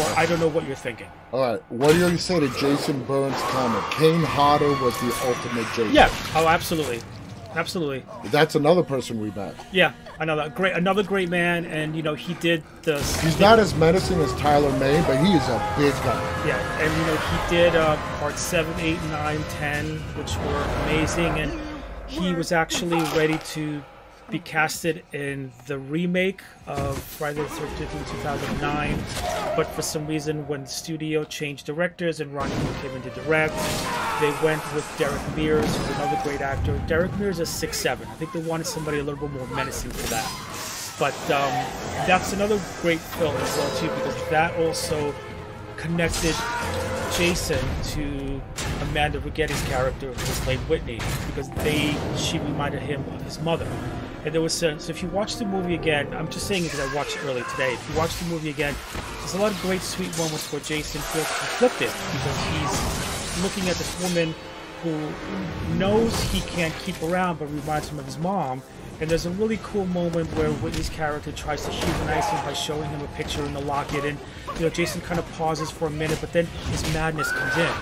Or I don't know what you're thinking. All right. What do you say to Jason Burns' comment? Kane Hodder was the ultimate Jason. Yeah. Oh, absolutely, absolutely. That's another person we met. Yeah. Another great, another great man, and you know he did the. He's not as menacing as Tyler Mane, but he is a big guy. Yeah, and you know he did uh, part seven, eight, nine, ten, which were amazing, and he was actually ready to be casted in the remake of Friday the Thirteenth in two thousand nine, but for some reason, when the studio changed directors and Ron Howard came in to direct, they went with Derek Mears, who's another great actor. Derek Mears is six seven. I think they wanted somebody a little bit more menacing for that. But um, that's another great film as well too, because that also connected Jason to Amanda Righetti's character, who played Whitney, because they she reminded him of his mother. And there was so so if you watch the movie again, I'm just saying it because I watched it early today. If you watch the movie again, there's a lot of great sweet moments where Jason feels conflicted because he's looking at this woman who knows he can't keep around but reminds him of his mom. And there's a really cool moment where Whitney's character tries to humanize him by showing him a picture in the locket, and you know Jason kind of pauses for a minute, but then his madness comes in,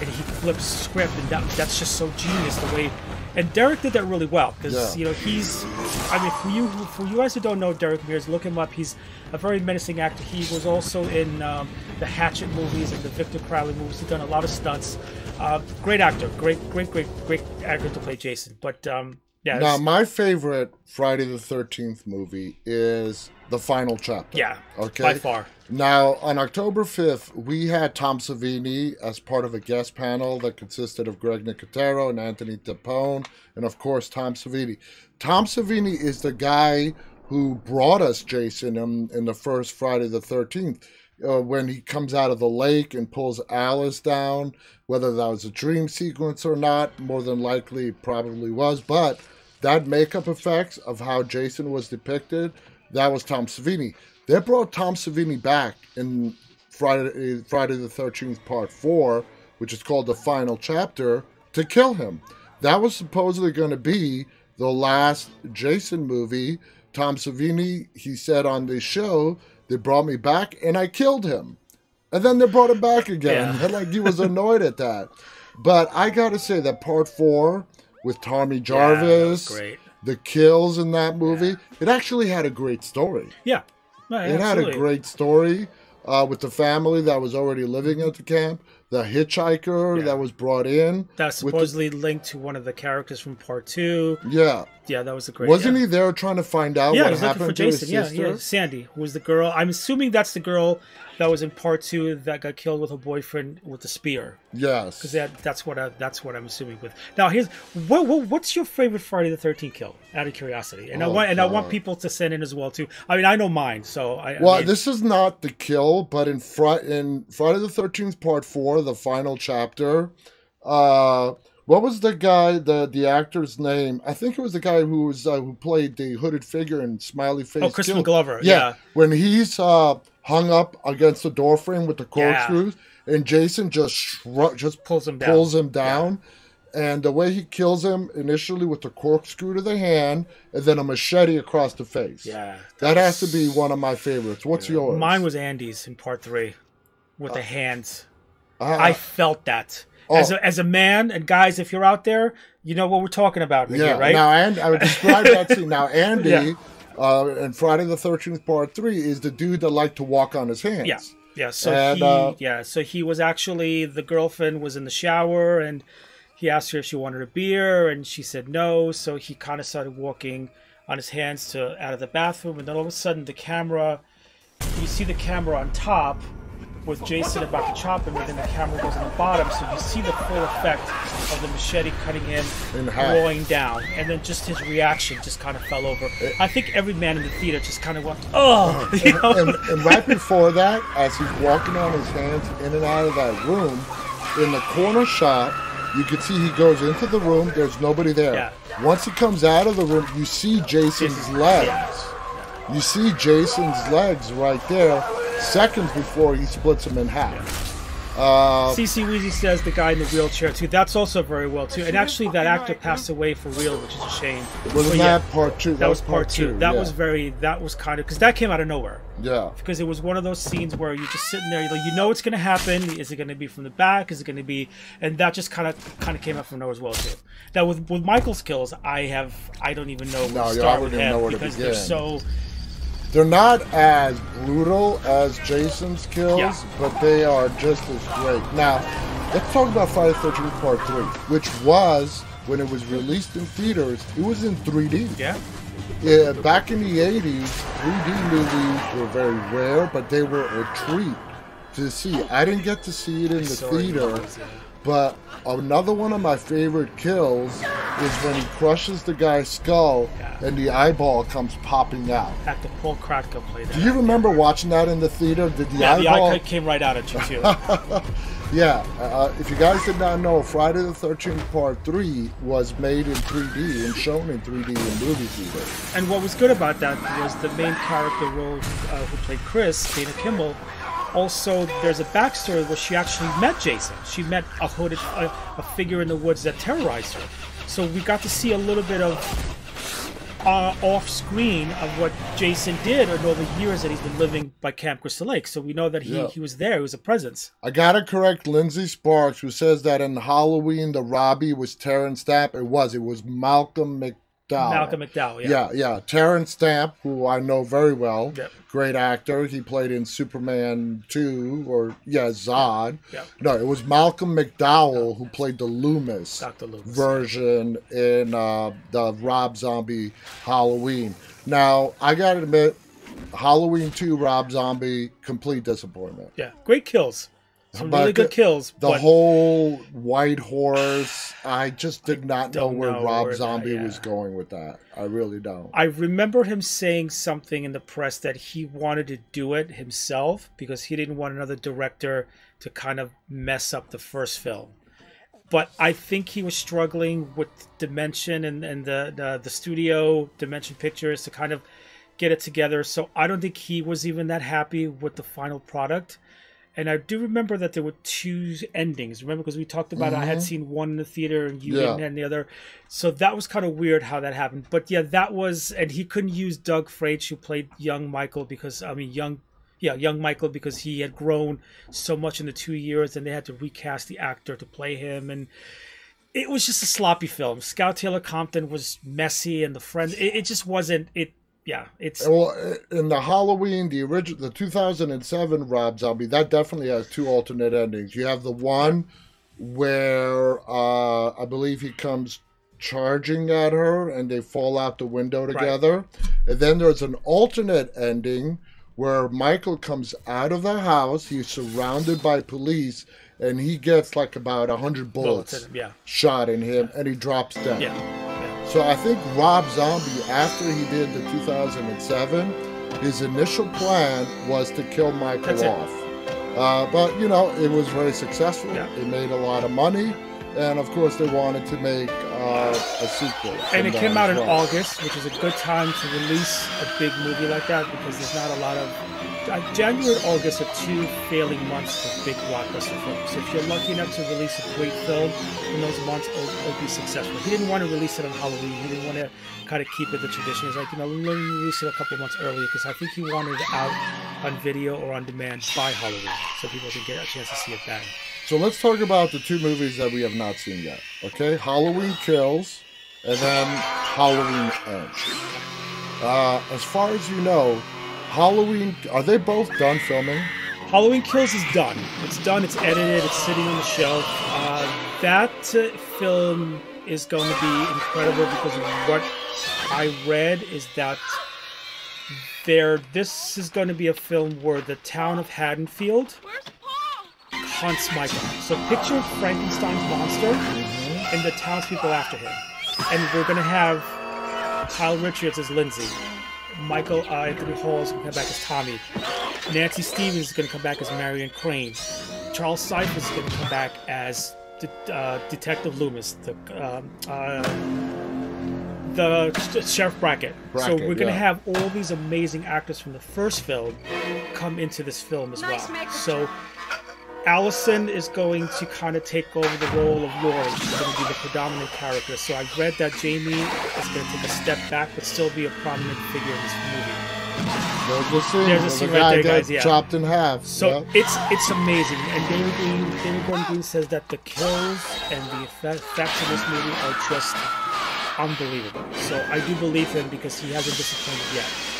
and he flips script, and that, that's just so genius the way. And Derek did that really well because Yeah. you know he's, I mean, for you for you guys who don't know Derek Mears, look him up. He's a very menacing actor. He was also in um, the Hatchet movies and the Victor Crowley movies. He's done a lot of stunts. Uh, great actor, great, great, great, great actor to play Jason. But um, yeah, Now, my favorite Friday the 13th movie is the final chapter. Yeah. Okay. By far. Now, on October 5th, we had Tom Savini as part of a guest panel that consisted of Greg Nicotero and Anthony Tapone, and of course, Tom Savini. Tom Savini is the guy who brought us Jason in, in the first Friday the 13th. Uh, when he comes out of the lake and pulls Alice down, whether that was a dream sequence or not, more than likely probably was. But that makeup effects of how Jason was depicted, that was Tom Savini. They brought Tom Savini back in Friday, Friday the 13th, Part 4, which is called The Final Chapter, to kill him. That was supposedly going to be the last Jason movie. Tom Savini, he said on the show, they brought me back and I killed him. And then they brought him back again. Yeah. (laughs) like he was annoyed at that. But I got to say that Part 4 with Tommy Yeah, that Jarvis, was great. The kills in that movie, it actually had a great story. Yeah. No, It had a great story uh, with the family that was already living at the camp, the hitchhiker Yeah. that was brought in. That's with the- supposedly linked to one of the characters from part two. yeah. Yeah, that was a great. Wasn't yeah. he there trying to find out Yeah, what he was looking happened for to his Jason. Yeah, sister? yeah. Sandy who was the girl. I'm assuming that's the girl that was in part two that got killed with her boyfriend with the spear. Yes. Because that, that's what I, that's what I'm assuming with. Now, here's what, what what's your favorite Friday the Thirteenth kill? Out of curiosity, and I Oh, want and I want people to send in as well too. I mean, I know mine, so I. I Well, mean, this is not the kill, but in fr- in Friday the Thirteenth Part Four, the final chapter, uh, what was the guy, the the actor's name? I think it was the guy who was uh, who played the hooded figure in Smiley Face. Oh, Crispin Glover, Yeah, yeah. when he's uh, hung up against the door frame with the Yeah. and Jason just shrug, just Pulls him down. pulls him down. And the way he kills him initially with the corkscrew to the hand, and then a machete across the face. yeah, That has to be one of my favorites. What's yours? mine was Andy's in part three, with the hands. Uh, I felt that. Oh. As, a, as a man, and guys, if you're out there, you know what we're talking about right yeah. here, right? Now, and I would describe that scene. Now, (laughs) Andy, Yeah. Uh, in Friday the Thirteenth Part Three, is the dude that liked to walk on his hands. Yeah, yeah. So And, he, uh, yeah, so he was actually the girlfriend was in the shower, and he asked her if she wanted a beer, and she said no. So he kind of started walking on his hands to out of the bathroom, and then all of a sudden the camera, you see the camera on top with Jason about to chop him, and then the camera goes on the bottom, so you see the full effect of the machete cutting him, In rolling down, and then just his reaction just kind of fell over. I think every man in the theater just kind of went, oh, uh, (laughs) you know? and, and right before that, as he's walking on his hands in and out of that room, in the corner shot, you can see he goes into the room. There's nobody there. Yeah. Once he comes out of the room, you see Jason's- legs. You see Jason's legs right there, seconds before he splits him in half. Uh, CC Weezy says the guy in the wheelchair too. That's also very well too. And actually, that actor passed away for real, which is a shame. wasn't But yeah, that part two? that was part two. That yeah. was very. That was kind of because that came out of nowhere. yeah. Because it was one of those scenes where you're just sitting there, you're like, you know, it's going to happen. Is it going to be from the back? Is it going to be? And that just kind of kind of came out from nowhere as well too. Now with with Michael's kills, I have I don't even know where No, to start with him know where to because they're so. They're not as brutal as Jason's kills, Yeah. but they are just as great. Now, let's talk about Friday the 13th Part 3, which was, when it was released in theaters, it was in 3D. Yeah. Yeah, back in the 80s, 3D movies were very rare, but they were a treat to see. I didn't get to see it in the saw it in theater. But another one of my favorite kills is when he crushes the guy's skull Yeah. and the eyeball comes popping out. Actor Paul Kratka played that. Do you remember watching that in the theater? Did the Yeah, the eyeball? eye came right out at you too. (laughs) yeah. Uh, if you guys did not know, Friday the Thirteenth Part Three was made in 3D and shown in 3D in movie theaters. And what was good about that was the main character role uh, who played Chris, Dana Kimmell. Also, there's a backstory where she actually met Jason. She met a hooded a, a figure in the woods that terrorized her. So we got to see a little bit of uh, off screen of what Jason did in all the years that he's been living by Camp Crystal Lake. So we know that he, Yeah. he was there. He was a presence. I gotta correct Lindsay Sparks, who says that in Halloween the Robbie was Terence Stamp. It was. It was Malcolm McDowell. Malcolm McDowell. Yeah. Yeah, yeah. Terence Stamp, who I know very well, Yep. great actor. He played in Superman 2, or, yeah, Zod. Yep. No, it was Malcolm McDowell who played the Loomis, Dr. Loomis. version in uh, the Rob Zombie Halloween. Now, I gotta admit, Halloween 2, Rob Zombie, complete disappointment. Yeah, great kills. Some really good kills. The whole white horse, I just did not know where know Rob where that- Zombie yeah. was going with that. I really don't. I remember him saying something in the press that he wanted to do it himself because he didn't want another director to kind of mess up the first film. But I think he was struggling with Dimension and, and the, the the studio Dimension Pictures to kind of get it together. So I don't think he was even that happy with the final product. And I do remember that there were two endings. Remember, because we talked about I had seen one in the theater and you Mm-hmm. Yeah. and the other. So that was kind of weird how that happened. But yeah, that was, and he couldn't use Daeg Faerch, who played young Michael, because I mean, young, yeah, young Michael, because he had grown so much in the two years, and they had to recast the actor to play him, and it was just a sloppy film. Scout Taylor Compton was messy, and the friends, it, it just wasn't. It, yeah, it's Well, in the Halloween, the original, the 2007 Rob Zombie, that definitely has two alternate endings. You have the one where uh, I believe he comes charging at her and they fall out the window together. And then there's an alternate ending where Michael comes out of the house, he's surrounded by police, and he gets like about 100 bullets bullets in him. Yeah, shot in him and he drops dead. yeah. So I think Rob Zombie, after he did the 2007, his initial plan was to kill Michael That's off. Uh, but you know, it was very successful. Yeah. It made a lot of money, and of course, they wanted to make uh, a sequel. and it came out as in well. August, which is a good time to release a big movie like that because there's not a lot of. Uh, January and August are two failing months for big blockbuster films. So if you're lucky enough to release a great film in those months, it'll, it'll be successful. He didn't want to release it on Halloween. He didn't want to kind of keep it the tradition. He's like, you know, let me release it a couple months earlier because I think he wanted it out on video or on demand by Halloween, so people can get a chance to see it then. So let's talk about the two movies that we have not seen yet. Okay, Halloween Kills, and then Halloween Ends. Uh, as far as you know, Halloween are they both done filming? Halloween Kills is done. It's done. It's edited. It's sitting on the shelf. Uh, that uh, film is going to be incredible because of what I read is that there. This is going to be a film where the town of Haddonfield hunts Michael. So picture Frankenstein's monster and the townspeople after him, and we're going to have Kyle Richards as Lindsay. Michael uh, Anthony Hall is going to come back as Tommy. Nancy Stevens is going to come back as Marion Crane. Charles Cyphers is going to come back as De- uh, Detective Loomis, the um, uh, the sh- Sheriff Brackett. so we're going to yeah. have all these amazing actors from the first film come into this film as well. So Allison is going to kind of take over the role of Laurie. She's going to be the predominant character. So I read that Jamie is going to take a step back, but still be a prominent figure in this movie. There's the scene. There's a scene the right guy there, guys, yeah. chopped in half. So yeah. it's it's amazing. And David Green, David Gordon Green says that the kills and the effects of this movie are just unbelievable. So I do believe him because he hasn't disappointed yet.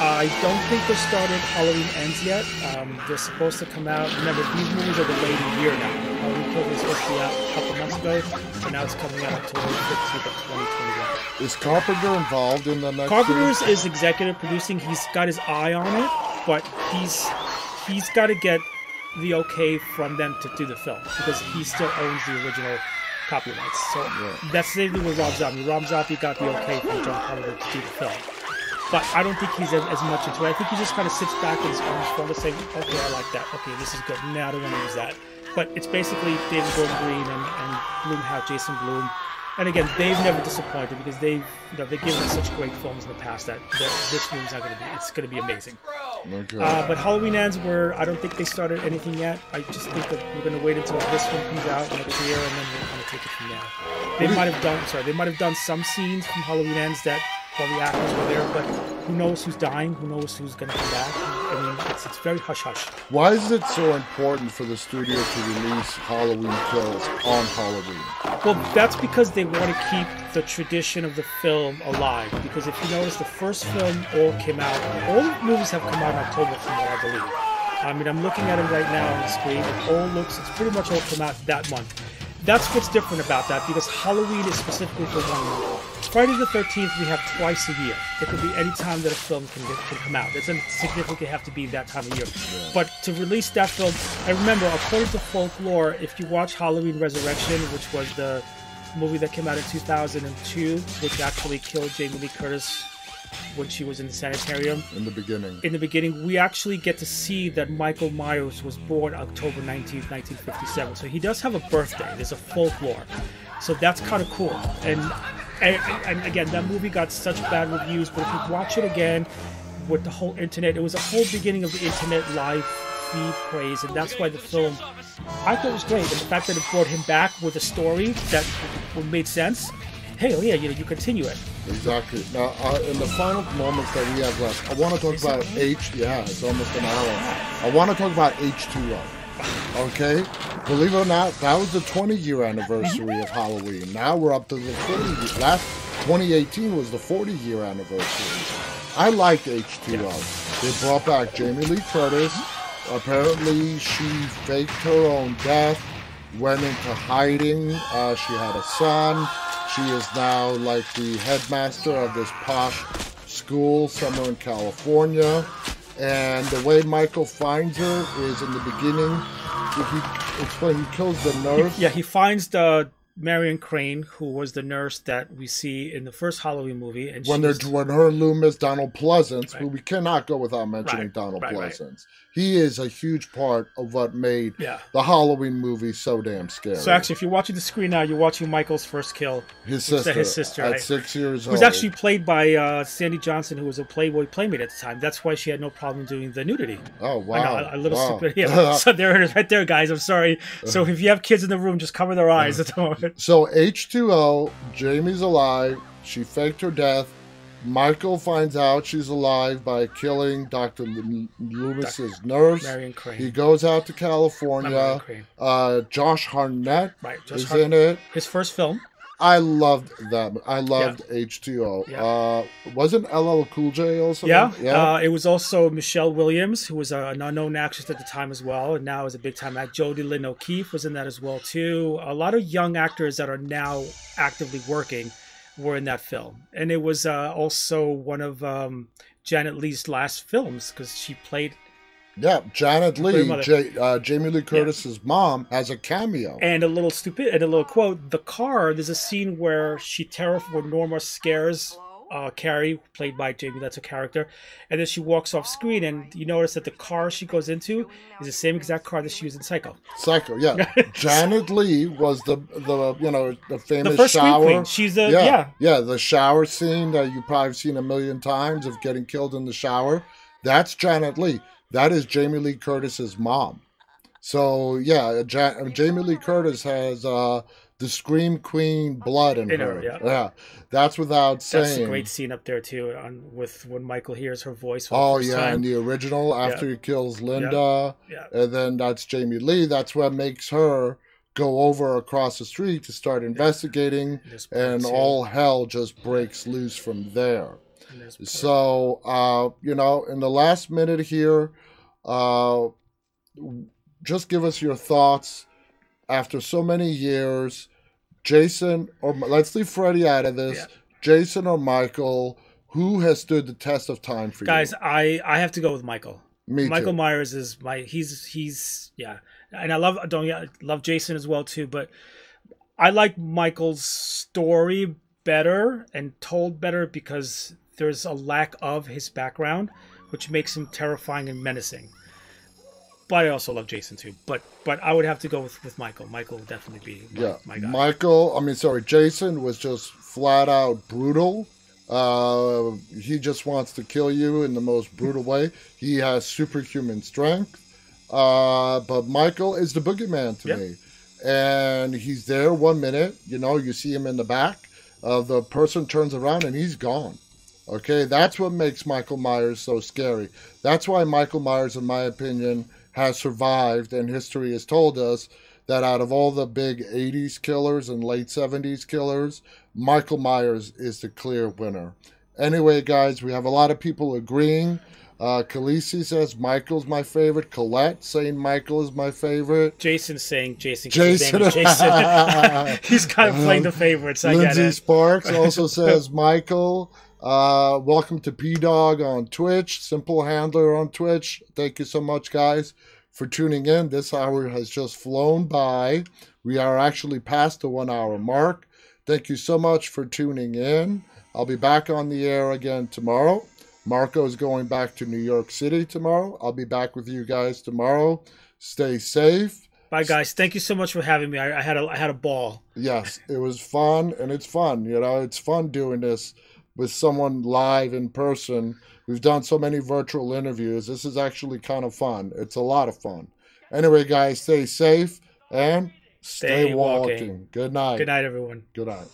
I don't think they started Halloween Ends yet. Um, they're supposed to come out. Remember, these movies are delayed a year now. Halloween Kills was supposed to be out a couple months ago, and now it's coming out October 15th of 2021. Is Carpenter involved in the next? Carpenter's is executive producing. He's got his eye on it, but he's he's got to get the okay from them to do the film because he still owns the original copyrights. So that's the thing with Rob Zombie. Rob Zombie got the okay from John Carpenter to do the film. But I don't think he's as, much into it. I think he just kind of sits back in his own phone saying, okay, I like that. Okay, this is good. Now I don't want to use that. But it's basically David Gordon Green and, and Blumhouse, Jason Blum. And again, they've never disappointed because they've you know they've given us such great films in the past that, that this movie's not going to be it's going to be amazing. Okay. Uh, but Halloween ends where I don't think they started anything yet. I just think that we're going to wait until this one comes out next year and then we're going to take it from there. They might have done sorry they might have done some scenes from Halloween ends that while the actors were there, but who knows who's dying? Who knows who's going to come back? I mean, it's, it's very hush hush. Why is it so important for the studio to release Halloween Kills on Halloween? Well, that's because they want to keep the tradition of the film alive. Because if you notice, the first film all came out. All the movies have come out in October, from what I believe. I mean, I'm looking at it right now on the screen. It all looks. It's pretty much all come out that month. That's what's different about that because Halloween is specifically for one month. Friday the 13th we have twice a year. It could be any time that a film can, get, can come out. It doesn't significantly have to be that time of year. But to release that film, I remember according to folklore, if you watch Halloween Resurrection, which was the movie that came out in 2002, which actually killed Jamie Lee Curtis when she was in the sanitarium. In the beginning. In the beginning, we actually get to see that Michael Myers was born October 19th, 1957. So he does have a birthday. There's a folklore. So that's kind of cool. And, and, and again, that movie got such bad reviews, but if you watch it again with the whole internet, it was a whole beginning of the internet live feed praise, and that's why the film I thought was great. And the fact that it brought him back with a story that made sense. Hey, oh yeah, you know, you continue it. Exactly. Now, uh, in the final moments that we have left, I want to talk Is about? H. Yeah, it's almost an hour. I want to talk about H2O. Okay? Believe it or not, that was the 20 year anniversary of Halloween. Now we're up to the 40 year. Last 2018 was the 40 year anniversary. I liked H2O. They brought back Jamie Lee Curtis. Apparently, she faked her own death, went into hiding. Uh, she had a son. She is now like the headmaster of this posh school somewhere in California. And the way Michael finds her is in the beginning. He explain, he kills the nurse. Yeah, he finds the Marion Crane, who was the nurse that we see in the first Halloween movie, and when they're when her Loomis Donald Pleasence, who we cannot go without mentioning Right, Donald right, right. He is a huge part of what made Yeah. the Halloween movie so damn scary. So actually, if you're watching the screen now, you're watching Michael's first kill, his sister, his sister, at right? six years who was actually played by uh, Sandy Johnson, who was a Playboy playmate at the time. That's why she had no problem doing the nudity. oh I wow, know, a little wow. stupid. Yeah. (laughs) so there it is, right there, guys. I'm sorry. So if you have kids in the room, just cover their eyes at the moment. So H2O, Jamie's alive. She faked her death. Michael finds out she's alive by killing Dr. L- Loomis's nurse. Marion Crane. He goes out to California. Crane. Uh, Josh Hartnett Right, Josh is in it. His first film. I loved that. I loved H2O. Yeah. Uh, wasn't LL Cool J also? Yeah. Yeah. Uh, it was also Michelle Williams, who was an unknown actress at the time as well, and now is a big time actor. Jodi Lyn O'Keefe was in that as well too. A lot of young actors that are now actively working were in that film, and it was uh, also one of um, Janet Leigh's last films because she played yeah. Janet Leigh. J, uh, Jamie Lee Curtis's mom, has a cameo. And a little stupid, and a little quote: the car. There's a scene where she terror where Norma scares uh, Carrie, played by Jamie. That's a character, and then she walks off screen, and you notice that the car she goes into is the same exact car that she was in Psycho. Psycho, yeah. (laughs) Janet Leigh was the the you know the famous The first shower. queen. She's the yeah, yeah. yeah, the shower scene that you probably seen a million times of getting killed in the shower. That's Janet Leigh. That is Jamie Lee Curtis's mom. So yeah, ja- Jamie Lee Curtis has uh, the scream queen blood in, In her. her, yeah. that's without That's saying. a great scene up there too, on with when Michael hears her voice. Oh yeah, time. in the original, after he kills Linda, Yeah. and then that's Jamie Lee. That's what makes her go over across the street to start investigating, and all hell just breaks loose from there. And there's part- So, uh, you know, in the last minute here, uh, just give us your thoughts after so many years. Jason, or let's leave Freddie out of this. Yeah. Jason or Michael, who has stood the test of time for guys, you? I I have to go with Michael. Me Michael too. Myers is my he's he's yeah, and I love don't yeah, love Jason as well too, but I like Michael's story better and told better because there's a lack of his background, which makes him terrifying and menacing. But I also love Jason too. But but I would have to go with, with Michael. Michael would definitely be my, Yeah, my guy. Michael. I mean, sorry, Jason was just flat out brutal. Uh, he just wants to kill you in the most brutal way. He has superhuman strength. Uh, but Michael is the boogeyman to Yeah. me, and he's there one minute. You know, you see him in the back. Uh, the person turns around and he's gone. Okay, that's what makes Michael Myers so scary. That's why Michael Myers, in my opinion, has survived, and history has told us that out of all the big 80s killers and late 70s killers, Michael Myers is the clear winner. Anyway, guys, we have a lot of people agreeing. Uh, Khaleesi says Michael's my favorite. Colette saying Michael is my favorite. Jason's saying Jason. Jason. Jason. (laughs) He's kind of playing the favorites. I get Lindsay. Sparks also (laughs) says Michael. Uh, welcome to P Dog on Twitch, Simple Handler on Twitch. Thank you so much, guys, for tuning in. This hour has just flown by. We are actually past the one hour mark. Thank you so much for tuning in. I'll be back on the air again tomorrow. Marco is going back to New York City tomorrow. I'll be back with you guys tomorrow. Stay safe. Bye, guys. Thank you so much for having me. I, I had a I had a ball. Yes, it was fun, and it's fun. You know, it's fun doing this with someone live in person. We've done so many virtual interviews. This is actually kind of fun. It's a lot of fun. Anyway, guys, stay safe and stay, Stay walking. walking. Good night. Good night, everyone. Good night.